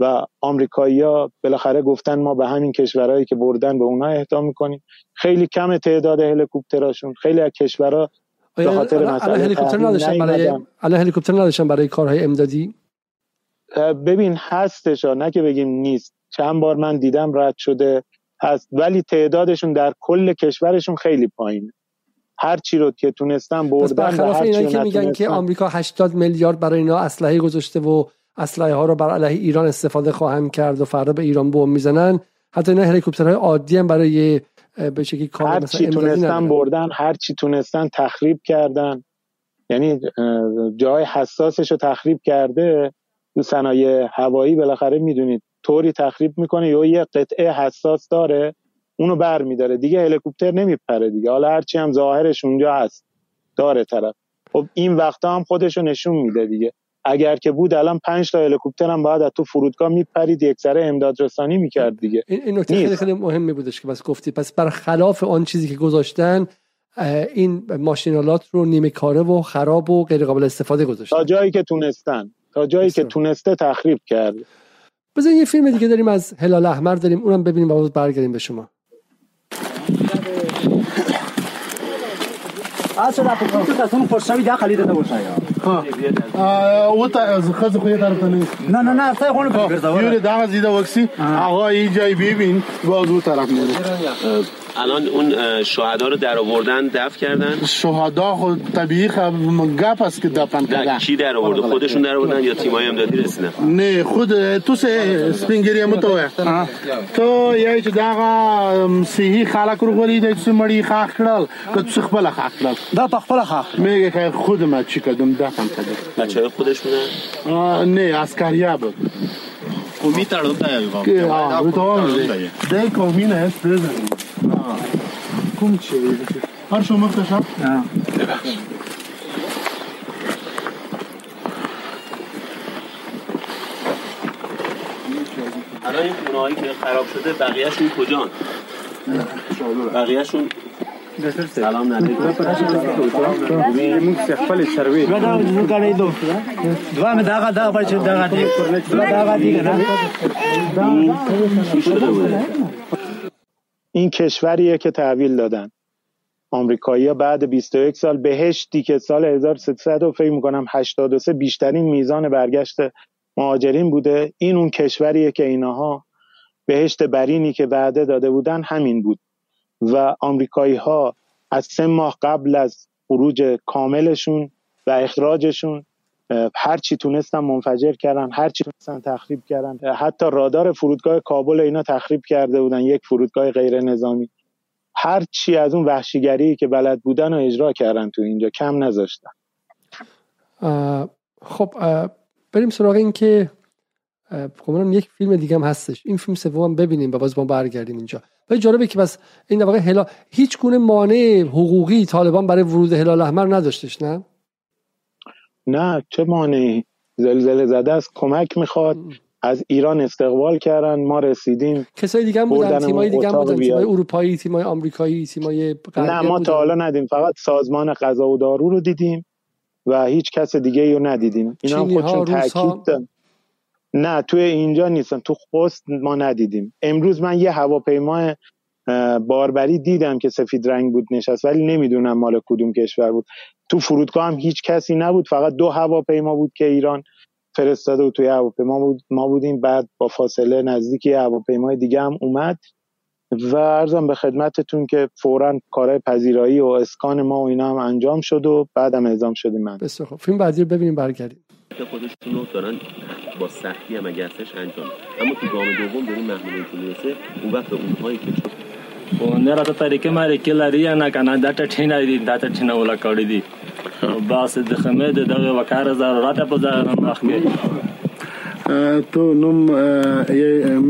و آمریکایی‌ها بالاخره گفتن ما به همین کشورهایی که بردن به اونها اهدا می‌کنیم. خیلی کم تعداد هلیکوپتراشون خیلی از کشورها مسئله هلیکوپتر نداشتن برای الان هلیکوپتر نداشتن برای کارهای امدادی؟ ببین هستش نه که بگیم نیست. چند بار من دیدم رد شده هست. ولی تعدادشون در کل کشورشون خیلی پایینه. هر چی رو که تونستن بردن و هر چی که میگن که آمریکا 80 میلیارد برای اینا اسلحه گذاشته و اسلحه ها رو بر علیه ایران استفاده خواهم کرد و فردا به ایران بمب می‌زنن حتی اینا هلیکوپترهای عادی هم برای به شکلی کار هر چی تونستن بردن هر چی تونستن تخریب کردن. یعنی جای حساسش رو تخریب کرده تو صنایع هوایی بالاخره می‌دونید. طوری تخریب می‌کنه یا یه قطعه حساس داره اونو بر میداره. دیگه هلیکوپتر نمیپره دیگه. حالا هرچی هم ظاهرش اونجا هست داره طرف. خب این وقتا هم خودشو نشون میده دیگه. اگر که بود الان پنج تا هلیکوپتر هم باید از تو فرودگاه میپرید یک سره امداد رسانی می‌کرد دیگه. این نکته خیلی خیلی مهمی بودش که بس گفتی. پس برخلاف آن چیزی که گذاشتن این ماشینالات رو نیمه کاره و خراب و غیر قابل استفاده گذاشتن. تا جایی که تونستن. تا جایی که تونسته تخریب کرد. بزن یه فیلم دیگه داریم از هلال احمر داریم. اونم ببینیم و برگردیم به شما. اصل په کوم څه تاسو په شوی دا خلیده ته وشایو ها او ته خزه خو یې درته نه نه نه نه ته خو نه ګرځاوه یوه دا زیده وکسي هغه ای جای بیبین وازو طرف نه الان اون شهدا رو در آوردن دف کردن؟ شهدا خود طبیعی خب گپ است که دفن کردن. کی در آورده؟ خودشون در آوردن یا تیمای امدادی رسیدن؟ نه خود تو سه سپینګری هم تو تو یای چې دا صحیح خلک ورغولې د څه مړی خاخ کړل که څه خپل خاخ کړل دا په خپل خاخ میگه که خود ما چی کردم؟ دفن کردم. بچه خودش بودن نه اسکریا بود دی آه تو دی قومی نه است کوم چی هر شما مختشم نه الان این خونه که خراب شده بقیهشون کجان؟ بقیهشون سلام علیکم موږ خپل سروي دا د کړي دو. دوا مې دا دا په چې دا دی دا دی این کشوریه که تحویل دادن. آمریکایی‌ها بعد 21 سال بهشتی که سال 1300 و فکر می‌کنم 83 بیشترین میزان برگشت مهاجرین بوده. این اون کشوریه که اینها بهشت برینی که وعده داده بودن همین بود. و آمریکایی ها از سه ماه قبل از خروج کاملشون و اخراجشون هر چی تونستن منفجر کردن هر چی تونستن تخریب کردن حتی رادار فرودگاه کابل اینا تخریب کرده بودن یک فرودگاه غیر نظامی. هر چی از اون وحشیگری که بلد بودن و اجرا کردن تو اینجا کم نذاشتن. خب بریم سراغ این که خب یک فیلم دیگه هم هستش. این فیلم سوم ببینیم و باز ما برگردیم اینجا. و جالبه که بس این واقع هلا هیچ گونه مانع حقوقی طالبان برای ورود هلال احمر نداشتش نه؟ نه چه مانعی؟ زلزله زده است کمک می‌خواد از ایران استقبال کردن ما رسیدیم کسای دیگه هم بودن تیمای دیگه هم بودن تیمای اروپایی تیمای آمریکایی تیمای نه ما تا حالا ندیم فقط سازمان غذا و دارو رو دیدیم و هیچ کس دیگه رو ندیدیم. اینا هم خودشون تاکید نه توی اینجا نیستن تو خوست ما ندیدیم. امروز من یه هواپیما باربری دیدم که سفید رنگ بود نشست ولی نمی‌دونم مال کدوم کشور بود. تو فرودگاه هم هیچ کسی نبود فقط دو هواپیما بود که ایران فرستاده و توی هواپیما بود ما بودیم. بعد با فاصله نزدیکی هواپیمای دیگه هم اومد. و ارزم به خدمتتون که فورا کارهای پذیرایی و اسکان ما و اینا هم انجام شد و بعدم اعزام شدیم من. بسیار خوب. فیلم بعدی رو ببینیم برگردیم. خودشون رو دارن با سختی هم اگه انجام اما تو گام دوم داریم محموله که میرسه اون وقت اونهایی که نه راته طریقې مې کې لري نه کنه دا ټټینه دي دا ټټینه ولا کړی دي بس د خمه د دغه وکړه ضرورت په ځای مخکې تو نوم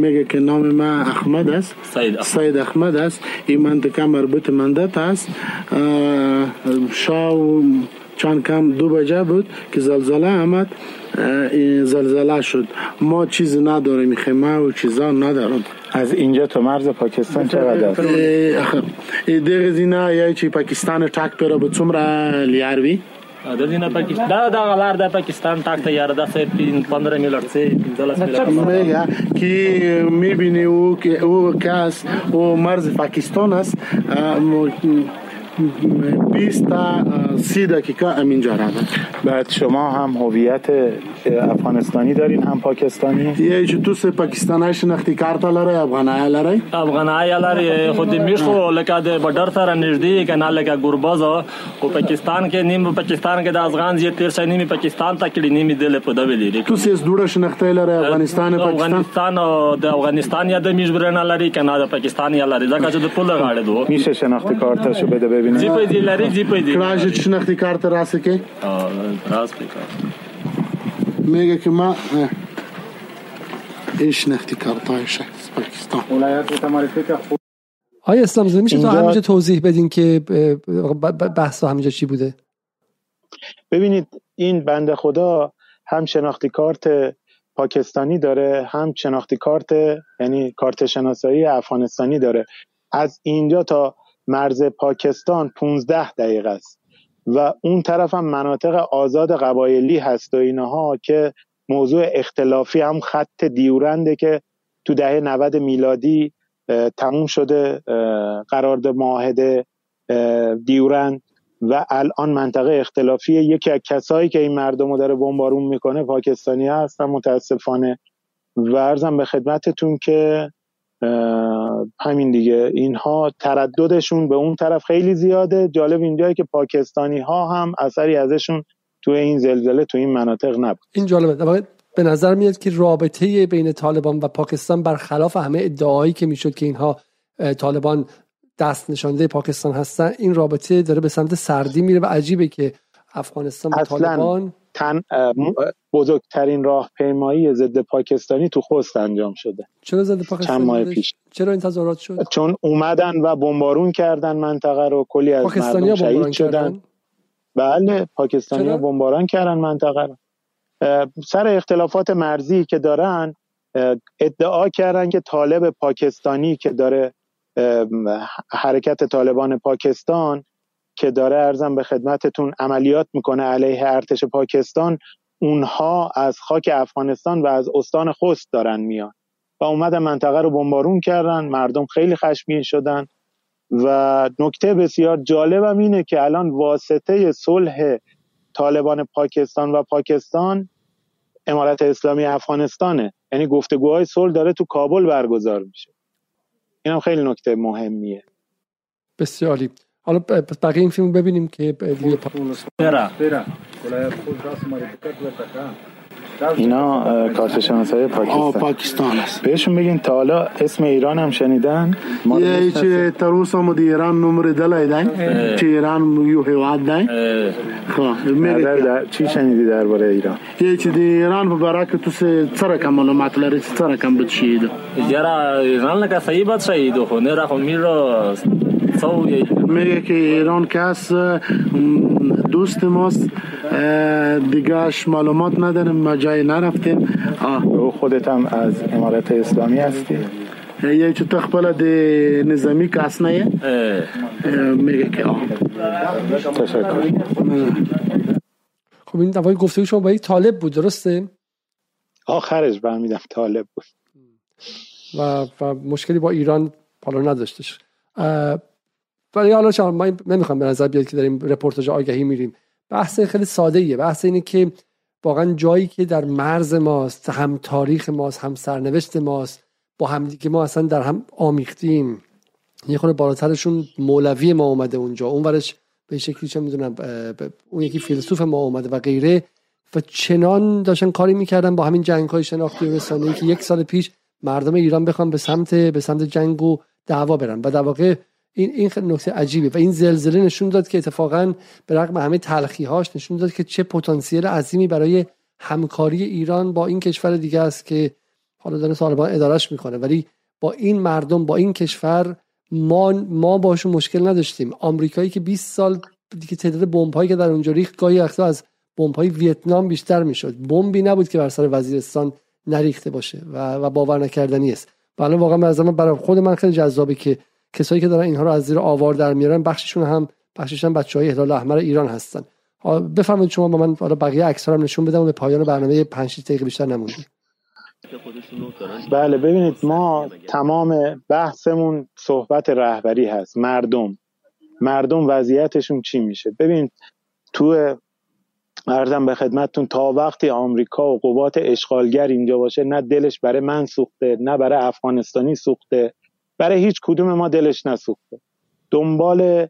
میگه که نام ما احمد است. سید احمد, سید احمد است. این منطقه مربوط مندت است. شاو چند کم دو بجه بود که زلزله آمد زلزله شد. ما چیز نداریم خیمه و چیزا ندارم از اینجا تا مرز پاکستان چقدر است؟ دیگه زینا یا چی پاکستان ټاک پر به څومره لیاروي د دینه پاکستان. دا د غلار د پاکستان ټاک ته یار د 15 میلیارد سه 15 میلیارد. که می‌بینی او که او کس او مرز پاکستان است. 20 تا 30 دقیقه همینجا روند بعد شما هم هویت افغانستانی دارین هم پاکستانی؟ یه چه تو سه پاکستانی شناختی کارت لره افغانای لره؟ افغانای لره خود میشو لکه د بډر سره نږدې کنه لکه ګورباز او پاکستان کې نیم پاکستان کې د افغان زی تیر سنې می پاکستان ته کړي نیمه دل په دوی لري تو سه دوړه شناختی لره افغانستان پاکستان؟ افغانستان او د افغانستان یا د میجبرنا لري کنه د پاکستان یا لري ځکه چې د پول غاړه دو. میشه شناختی کارتشو بده ببینیم. زی په دې لري زی په دې کراج شناختی کارت راسه کې راس پکار میگه که ما این شناختی کارتایشه پاکستان ولایت معرفی که خوب آیا اسلام زده میشه تا همینجا توضیح بدین که بحث همینجا چی بوده؟ ببینید این بنده خدا هم شناختی کارت پاکستانی داره هم شناختی کارت یعنی کارت شناسایی افغانستانی داره. از اینجا تا مرز پاکستان 15 دقیقه است. و اون طرف هم مناطق آزاد قبایلی هست و اینها که موضوع اختلافی هم خط دیورنده که تو دهه 90 میلادی تموم شده قرارداد معاهده دیورند و الان منطقه اختلافی یکی از کسایی که این مردم رو داره بمبارون می‌کنه پاکستانی هستن متاسفانه. و ارزم به خدمتتون که همین دیگه. اینها ترددشون به اون طرف خیلی زیاده. جالب اینجایی که پاکستانی ها هم اثری ازشون تو این زلزله تو این مناطق نبود. این جالبه. به نظر میاد که رابطه بین طالبان و پاکستان برخلاف همه ادعایی که می‌شد که اینها طالبان دست نشانده پاکستان هستن این رابطه داره به سمت سردی میره و عجیبه که افغانستان و طالبان. تن بزرگترین راهپیمایی ضد پاکستانی تو خوست انجام شده. چرا ضد پاکستان چند ماه پیش. چرا این تظاهرات شد؟ چون اومدن و بمبارون کردن منطقه رو کلی از مردم شهید شدن. بله پاکستانی ها بمباران کردن منطقه رو. سر اختلافات مرزی که دارن ادعا کردن که طالب پاکستانی که داره حرکت طالبان پاکستان که داره ارزم به خدمتتون عملیات می‌کنه علیه ارتش پاکستان اونها از خاک افغانستان و از استان خوست دارن میان. و اومدن منطقه رو بمبارون کردن مردم خیلی خشمگین شدن. و نکته بسیار جالبم اینه که الان واسطه صلح طالبان پاکستان و پاکستان امارت اسلامی افغانستانه. یعنی گفتگوهای صلح داره تو کابل برگزار میشه. اینم خیلی نکته مهمیه. بسیاری حالا بقیه این فیلم ببینیم که اینا کارت شناسایی پاکستان پاکستان است بهشون بگین تا حالا اسم ایران هم شنیدن یه چه تروس هم دی ایران نمره دلای دن چه ایران یو هیواد دن خب چی شنیدی درباره ایران یه چه دی ایران کې تاسو سره کوم معلومات لرئ چې سره کوم بچید یاره ایران لکه صحیح بد شهید خو نه را خو میره میگه که ایران کس دوست ماست دیگهش معلومات نداریم ما جای نرفتیم. آه. خودت هم از امارت اسلامی هستی؟ یه چو تخبل دی نظامی کس نه میگه که آه. تشکر. خب این دوای گفته شما با یک طالب بود درسته؟ آخرش برمیدم طالب بود. و, و مشکلی با ایران حالا نداشتش. ولی حالا شما ما نمی‌خوام به نظر بیاد که داریم رپورتاج آگهی میریم. بحث خیلی ساده ایه بحث اینه که واقعا جایی که در مرز ماست هم تاریخ ماست هم سرنوشت ماست با هم دیگه ما اصلا در هم آمیختیم. یه خورده بالاترشون مولوی ما اومده اونجا. اون ورش به شکلی چه می‌دونم اون یکی فیلسوف ما اومده و غیره. و چنان داشتن کاری می‌کردن با همین جنگ های شناختی و رسانه‌ای که یک سال پیش مردم ایران بخوان به سمت به سمت جنگ و دعوا برن. و در واقع این این نکته عجیبه. و این زلزله نشون داد که اتفاقا به رغم همه تلخی هاش نشون داد که چه پتانسیل عظیمی برای همکاری ایران با این کشور دیگه است که حالا داره طالبان ادارش می‌کنه. ولی با این مردم با این کشور ما ما باشون مشکل نداشتیم. آمریکایی که 20 سال دیگه تعداد بمب‌هایی که در اونجا ریخت گاهی وقتا از بمب‌های ویتنام بیشتر می‌شد. بمبی نبود که بر سر وزیرستان نریخته باشه و, و باور نکردنی است حالا واقعا برای خود من خیلی جذابه که کسایی که دارن اینها رو از زیر آوار در میارن بخششون هم بخششون بچه های هلال احمر ایران هستن. بفرمایید شما با من حالا بقیه عکس هم نشون بدم و به پایان برنامه 5 دقیقه بیشتر نمونده بله ببینید ما تمام بحثمون صحبت رهبری هست مردم. مردم وضعیتشون چی میشه؟ ببین تو ارزم به خدمتتون تا وقتی آمریکا و قوات اشغالگر اینجا باشه نه دلش برای من سوخته نه برای افغانستانی سوخته. برای هیچ کدوم ما دلش نسوخته. دنبال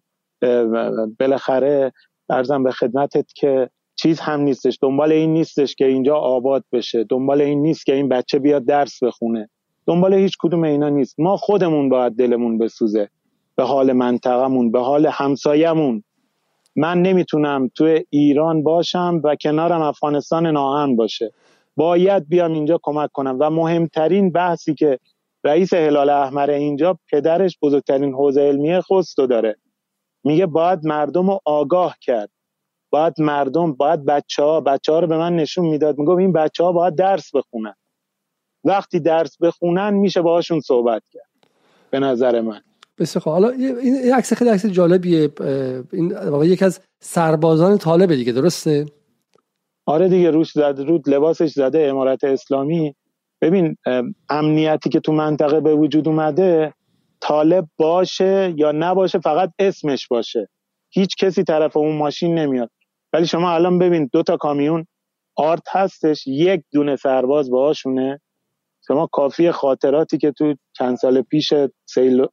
بالاخره ارزم به خدمتت که چیز هم نیستش. دنبال این نیستش که اینجا آباد بشه. دنبال این نیست که این بچه بیاد درس بخونه. دنبال هیچ کدوم اینا نیست. ما خودمون باید دلمون بسوزه به حال منطقمون به حال همسایمون من نمی‌تونم تو ایران باشم و کنارم افغانستان ناهن باشه. باید بیام اینجا کمک کنم و مهمترین بحثی که رئیس هلال احمر اینجا پدرش بزرگترین حوزه علمی خوستو داره. میگه باید مردم رو آگاه کرد. باید مردم باید بچه ها بچه ها رو به من نشون می‌داد. میگم این بچه ها باید درس بخونن. وقتی درس بخونن میشه باهاشون صحبت کرد. به نظر من. بسیار خب حالا این عکس خیلی عکس جالبیه. این واقعا یکی از سربازان طالبه دیگه درسته؟ آره دیگه روش زد رود لباسش زده امارت اسلامی. ببین امنیتی که تو منطقه به وجود اومده طالب باشه یا نباشه فقط اسمش باشه. هیچ کسی طرف اون ماشین نمیاد. ولی شما الان ببین دو تا کامیون آرت هستش یک دونه سرباز باهاشونه. شما کافی خاطراتی که تو چند سال پیش سیل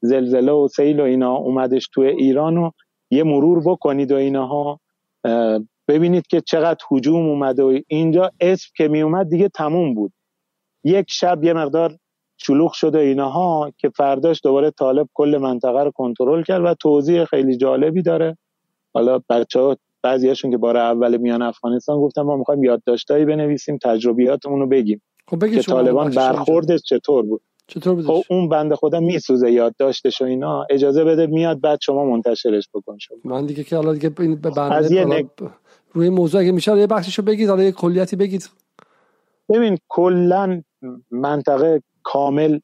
زلزله و سیل و اینا اومدش تو ایران رو یه مرور بکنید و اینها. ببینید که چقدر حجوم اومده و اینجا اسم که می اومد دیگه تموم بود. یک شب یه مقدار شلوغ شده اینها که فرداش دوباره طالب کل منطقه رو کنترل کرد و توضیح خیلی جالبی داره. حالا بچه ها بعضیاشون که بار اول میان افغانستان گفتن ما می‌خوایم یادداشتایی بنویسیم تجربیاتمون رو بگیم. خب که طالبان برخوردش چطور بود؟ چطور بود؟ خب اون بنده خدا میسوزه یادداشتش و اینا. اجازه بده میاد بعد شما منتشرش بکن شما. من دیگه که حالا دیگه این برنامه روی موضوع اگه میشه یه بخششو بگید حالا یه کلیتی بگید. ببین کلا منطقه کامل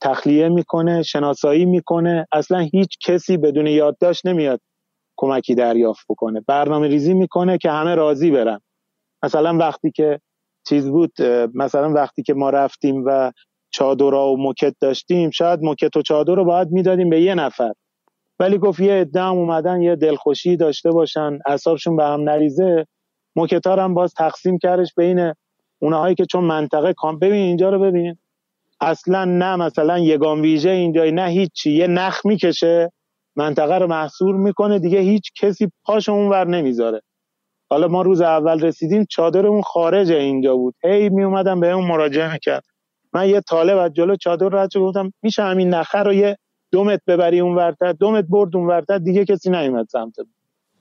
تخلیه می‌کنه شناسایی می‌کنه. اصلا هیچ کسی بدون یادداشت نمیاد کمکی دریافت بکنه. برنامه ریزی می‌کنه که همه راضی برن. مثلا وقتی که چیز بود مثلا وقتی که ما رفتیم و چادرها و موکت داشتیم شاید موکت و چادر رو باید می‌دادیم به یه نفر. ولی گفت یه ادام اومدن یه دلخوشی داشته باشن اعصابشون به هم نریزه. موکتار هم باز تقسیم کردش بین اونهایی که چون منطقه کام ببین اینجا رو ببین. اصلا نه مثلا یگان ویژه اینجا نه هیچی. یه نخ می‌کشه منطقه رو محصور می‌کنه دیگه هیچ کسی پاش اونور نمی‌ذاره. حالا ما روز اول رسیدیم چادرمون خارج اینجا بود. هی می اومدم به اون مراجعه می‌کرد. من یه طالب از جلو چادر رد گفتم میشه همین نخه رو یه دومت ببری اون ورتر دومت برد اون ورتر دیگه کسی نیومد سمت.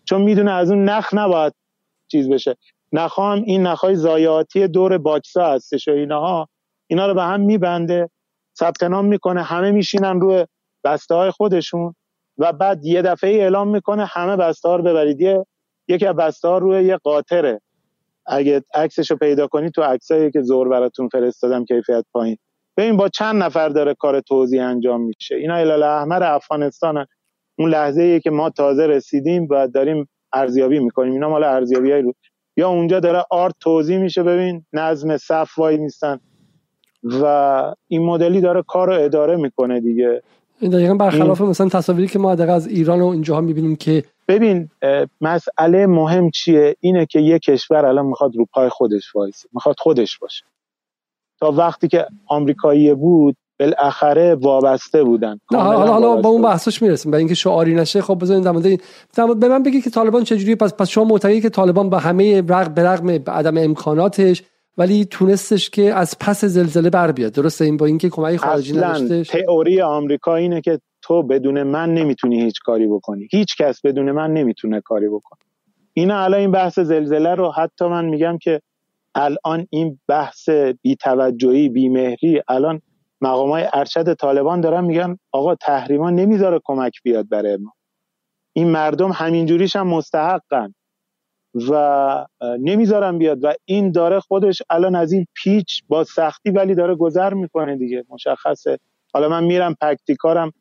چون می‌دونه از اون نخ نباید چیز بشه. نخام این نخهای زایاتی دور باکسا هستش و اینها اینا رو به هم میبنده ثبت نام می‌کنه همه میشینن روی بسته های خودشون و بعد یه دفعه اعلام می‌کنه همه بسته ها رو ببرید. یه یکی از بسته ها روی یه قاطره. اگه عکسش رو پیدا کنید تو عکسایی که زور براتون فرستادم کیفیت پایین. ببین با چند نفر داره کار توضیح انجام میشه. اینا هلال احمر افغانستان اون لحظه ایه که ما تازه رسیدیم و داریم ارزیابی می‌کنیم. اینا مال ارزیابی های رو یا اونجا داره آرت توضیح میشه ببین نظم صف وای نیستن و این مدلی داره کار رو اداره می‌کنه دیگه. این دقیقا برخلاف مثلا تصاویری که ما از ایران و اینجاها می‌بینیم که ببین مسئله مهم چیه؟ اینه که یه کشور الان می‌خواد رو پای خودش وایسه. می‌خواد خودش باشه. تا وقتی که آمریکایی بود بالاخره وابسته بودن. حالا حالا با اون بحثش می‌رسیم. به اینکه شعاری نشه خب بذارید در به من بگی که طالبان چجوری پس پس شما معتقدی که طالبان با همه رغم به رغم عدم امکاناتش ولی تونستش که از پس زلزله بر بیاد. درسته؟ این با اینکه کمک خارجی نداشتش. تئوری آمریکا اینه که تو بدون من نمی‌تونی هیچ کاری بکنی. هیچ کس بدون من نمی‌تونه کاری بکنه. اینا الان این بحث زلزله رو حتی من میگم که الان این بحث بیتوجهی بیمهری الان مقامای ارشد طالبان دارن میگن آقا تحریما نمی‌ذاره کمک بیاد برای ما. این مردم همینجوریش هم مستحقن و نمی‌ذارن بیاد و این داره خودش الان از این پیچ با سختی ولی داره گذر می‌کنه دیگه مشخصه. حالا من میرم پکتیکارم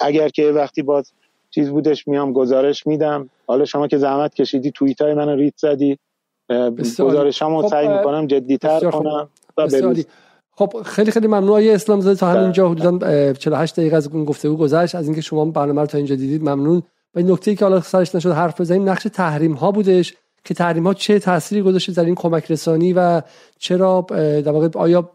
اگر که وقتی باز چیز بودش میام گزارش میدم. حالا شما که زحمت کشیدی توییت های منو ریت زدی. گزارش هم خب سعی می‌کنم جدیتر کنم و خب خیلی خیلی ممنون. آیه اسلام زاده تا همینجا حدودا 48 دقیقه از اون گفتگو گذشت. از اینکه شما برنامه رو تا اینجا دیدید ممنون. و این نکته که حالا سرش نشد حرف بزنیم نقش تحریم ها بودش که تحریم ها چه تأثیری گذاشته در این کمک رسانی و چرا در واقع آیا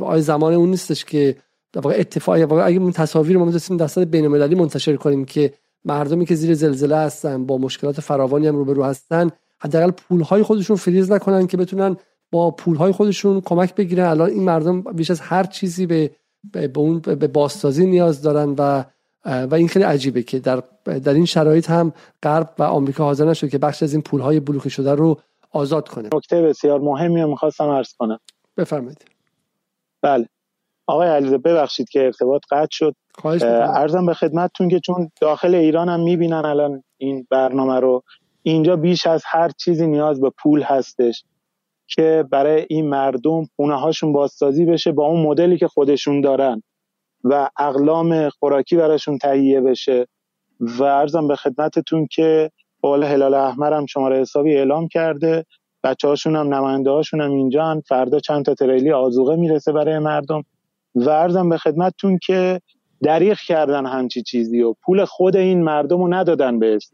آیا زمان اون نیستش که در واقع اتفاقی اگه اون تصاویر ما می‌تونیم سطح بین‌المللی منتشر کنیم که مردمی که زیر زلزله هستن با مشکلات فراوانی هم روبرو هستن حداقل پولهای خودشون فریز نکنن که بتونن با پولهای خودشون کمک بگیرن. الان این مردم بیش از هر چیزی به به اون به بازسازی نیاز دارن و و این خیلی عجیبه که در در این شرایط هم غرب و آمریکا حاضر نشد که بخش از این پولهای بلوکه شده رو آزاد کنه. نکته بسیار مهمی رو می‌خواستم عرض کنم. بفرمایید. بله. آقای علیزاده ببخشید که ارتباط قطع شد. ارزم به خدمتتون که چون داخل ایران هم می‌بینن الان این برنامه رو اینجا بیش از هر چیزی نیاز به پول هستش که برای این مردم خونه هاشون بازسازی بشه با اون مدلی که خودشون دارن و اقلام خوراکی براشون تهیه بشه. و ارزم به خدمتتون که بال هلال احمر هم شماره حسابی اعلام کرده. بچه هاشون هم نماینده هاشون هم اینجا فردا چند تا تریلی آزوغه می‌رسه برای مردم. و ارزم به خدمتتون که دریغ کردن همچی چیزی و پول خود این مردم رو ندادن بهش.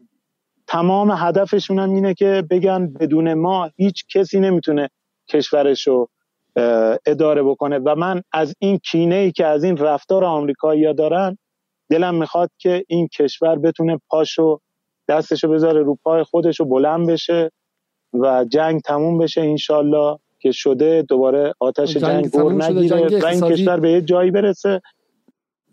تمام هدفشون هم اینه که بگن بدون ما هیچ کسی نمی‌تونه کشورش رو اداره بکنه. و من از این کینه ای که از این رفتار آمریکایی دارن دلم می‌خواد که این کشور بتونه پاشو دستشو بذاره رو پای خودشو بلند بشه و جنگ تموم بشه انشالله که شده دوباره آتش جنگ, جنگ نگیره و این کشور به یه جایی برسه.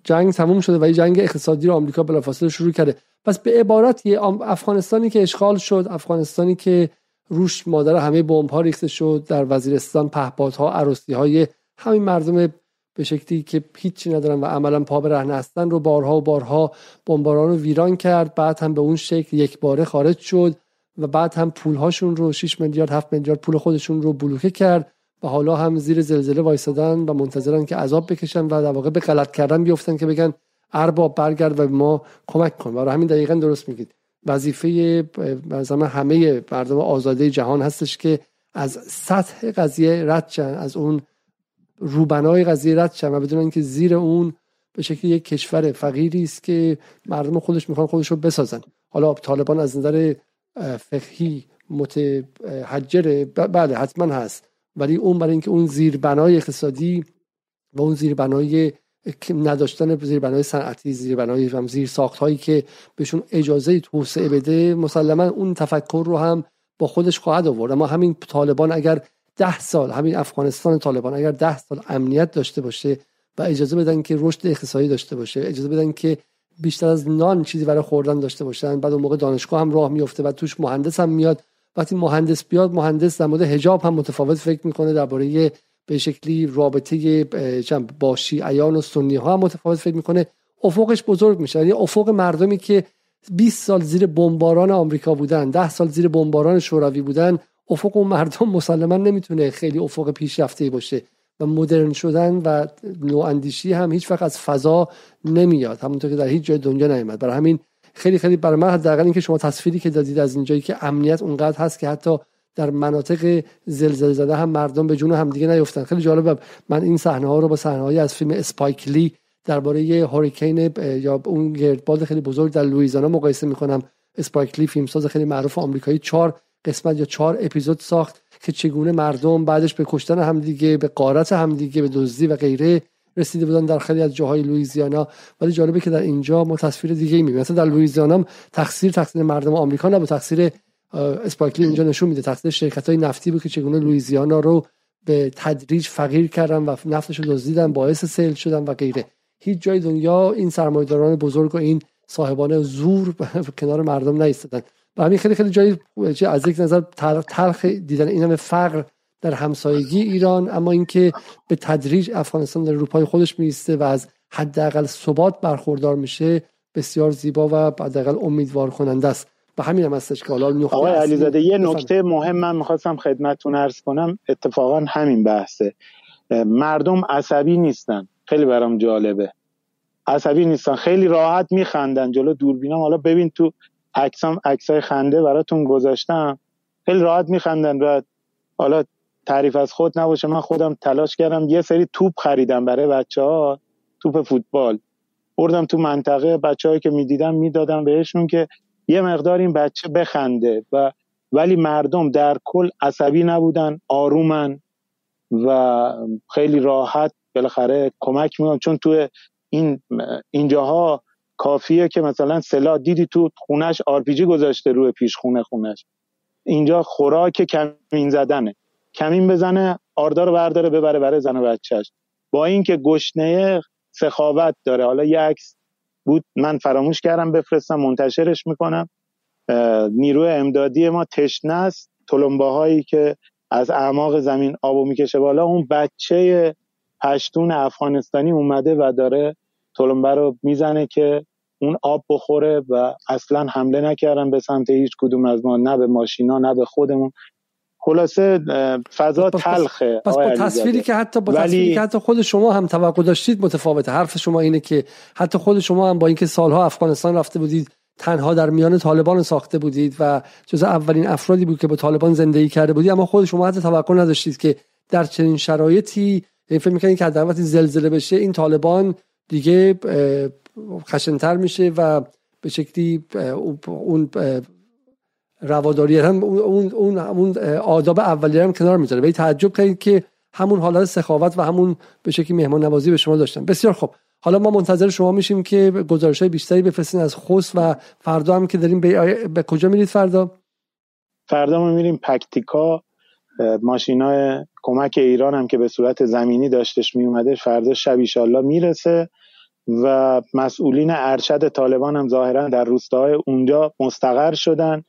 جنگ تموم شده و این جنگ اقتصادی رو آمریکا بلافاصله شروع کرده. پس به عبارت افغانستانی که اشغال شد افغانستانی که روش مادر همه بمب ها ریخته شد در وزیرستان پهپادها عروسی های همین مردم به شکلی که هیچی ندارن و عملا پا به رهن هستن رو بارها و بارها بمباران رو ویران کرد. بعد هم به اون شکل یک باره خارج شد و بعد هم پولهاشون رو 6 میلیارد 7 میلیارد پول خودشون رو بلوکه کرد. و حالا هم زیر زلزله وایسادن و منتظرن که عذاب بکشن و در واقع به غلط کردن بیفتن که بگن ارباب برگرد و ما کمک کن. برای همین دقیقا درست میگید. وظیفه مثلا همه مردم آزاده جهان هستش که از سطح قضیه رد شن از اون روبنای قضیه رد شن و بدونن که زیر اون به شکل یک کشور فقیری است که مردم خودش می‌خوان خودش رو بسازن. حالا طالبان از نظر فقهی متحجر بله حتما هست. ولی اون برای اینکه اون زیربنای اقتصادی و اون زیربنای نداشتن زیربنای صنعتی زیربنای هم زیر ساخت هایی که بهشون اجازه توسعه بده مسلما اون تفکر رو هم با خودش خواهد آورد. اما همین طالبان اگر ده سال همین افغانستان طالبان اگر ده سال امنیت داشته باشه و اجازه بدن که رشد اقتصادی داشته باشه اجازه بدن که بیشتر از نان چیزی برای خوردن داشته باشن بعد اون موقع دانشگاه هم راه میفته و توش مهندس هم میاد وقتی مهندس بیاد مهندس در مورد حجاب هم متفاوت فکر می‌کنه درباره به شکلی رابطه با شیعیان و سنی ها هم متفاوت فکر می‌کنه. افقش بزرگ میشه. یعنی افق مردمی که 20 سال زیر بمباران آمریکا بودن 10 سال زیر بمباران شوروی بودن افق اون مردم مسلما نمی‌تونه خیلی افق پیشرفته باشه. و مدرن شدن و نواندیشی هم هیچ وقت از فضا نمیاد. همونطور که در هیچ جای دنیا نیومد. برای همین خیلی خیلی برای من حداقل اینکه شما تصویری که دادید از اینجایی که امنیت اونقدر هست که حتی در مناطق زلزله زده هم مردم به جون هم دیگه نیفتن. خیلی جالب من این صحنه ها رو با صحنه از فیلم اسپایکلی درباره هوریکین یا اون گردباد خیلی بزرگ در لوئیزانا مقایسه می‌کنم. اسپایکلی فیلمساز خیلی معروف آمریکایی چهار قسمت یا چهار اپیزود ساخت که چگونه مردم بعدش به کشتن همدیگه به قارت همدیگه به دزدی و غیره رسیده بودن در خیلی از جاهای لوئیزیانا. ولی جالبه که در اینجا ما تصویر دیگه می‌بینیم. مثلا در لوئیزیانا تقصیر تقصیر مردم آمریکا نبود. تقصیر اسپایکلی اینجا نشون میده. تقصیر شرکت های نفتی بود که چگونه لوئیزیانا رو به تدریج فقیر کردن و نفتش رو دزدیدن باعث سیل شدن و غیره. هیچ جای دنیا این سرمایه‌داران بزرگ و این صاحبان زور کنار مردم نایستادن و همین خیلی خیلی جایی از یک نظر تلخ دیدن این همه فقر در همسایگی ایران اما اینکه به تدریج افغانستان در روپای خودش میسته و از حداقل ثبات برخوردار میشه بسیار زیبا و حداقل امیدوار کننده است. و همین هم هستش که حالا آقای علیزاده یه نکته مهم من می‌خواستم خدمتتون عرض کنم. اتفاقا همین بحثه. مردم عصبی نیستن. خیلی برام جالبه. عصبی نیستن. خیلی راحت میخندن جلو دوربینم حالا ببین تو عکسام عکسای خنده براتون گذاشتم. خیلی راحت میخندن. و حالا تعریف از خود نباشه. من خودم تلاش کردم یه سری توپ خریدم برای بچه ها توپ فوتبال. بردم تو منطقه بچه که می‌دیدم می‌دادم بهشون که یه مقدار این بچه بخنده و ولی مردم در کل عصبی نبودن آرومن و خیلی راحت بالاخره کمک می‌کنن چون تو این اینجاها کافیه که مثلا سلاح دیدی تو خونش آرپیجی گذاشته روی پیش خونه خونش. اینجا خوراک کمین زدنه. کمین بزنه آردار رو برداره ببره برای زن و بچهش با اینکه گشنه سخاوت داره. حالا یه عکس بود من فراموش کردم بفرستم منتشرش می‌کنم. نیروی امدادی ما تشنه است. هایی که از اعماق زمین آبو می‌کشه بالا. اون بچه پشتون افغانستانی اومده و داره تلمبه رو می‌زنه که اون آب بخوره و اصلا حمله نکردن به سمت هیچ کدوم از ما. نه به ماشینا نه به خودمون. خلاصه فضا تلخه. پس با تصویری که حتی با تصویری که حتی خود شما هم توقع داشتید متفاوته. حرف شما اینه که حتی خود شما هم با اینکه سالها افغانستان رفته بودید تنها در میان طالبان ساخته بودید و جز اولین افرادی بود که با طالبان زندگی کرده بودید اما خود شما حتی توقع نداشتید که در چنین شرایطی این فکر می‌کنید که در وقتی زلزله بشه این طالبان دیگه خشنتر میشه و به شکلی اون رواداری هم اون اون اون آداب اولیه هم کنار می‌ذاره. به تعجب کردید که همون حالت سخاوت و همون به شکلی مهمان نوازی به شما داشتن. بسیار خوب. حالا ما منتظر شما میشیم که گزارش های بیشتری بفرستین از خوست و فردا هم که داریم به, به کجا میرید فردا؟ فردا ما میریم پکتیکا. ماشین های کمک ایران هم که به صورت زمینی داشتش میومده فردا شب ایشالله می‌رسه و مسئولین ارشد طالبان هم ظاهرا در روستاهای اونجا مستقر شدن.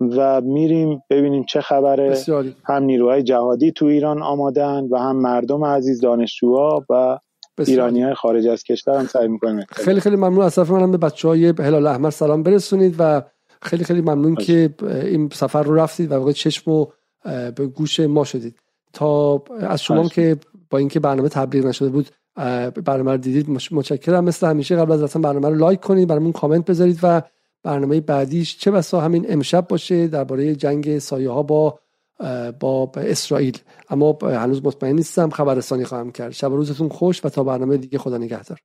و میریم ببینیم چه خبره. بسیاری. هم نیروهای جهادی تو ایران آمادن و هم مردم عزیز دانشجوها و ایرانی های خارج از کشور هم سعی می‌کنیم خیلی خیلی ممنون. از طرف منم به بچه های هلال احمر سلام برسونید و خیلی خیلی ممنون که این سفر رو رفتید و واقع چشم و به گوش ما شدید. تا از شما که با اینکه برنامه تبلیغ نشده بود برنامه رو دیدید متشکرم. مثل همیشه قبل از اصلا برنامه رو لایک کنید برامون کامنت بذارید و برنامه بعدیش چه بسا همین امشب باشه درباره جنگ سایه ها با با اسرائیل. اما هنوز مطمئن نیستم خبررسانی خواهم کرد. شب روزتون خوش و تا برنامه دیگه خدا نگهدار.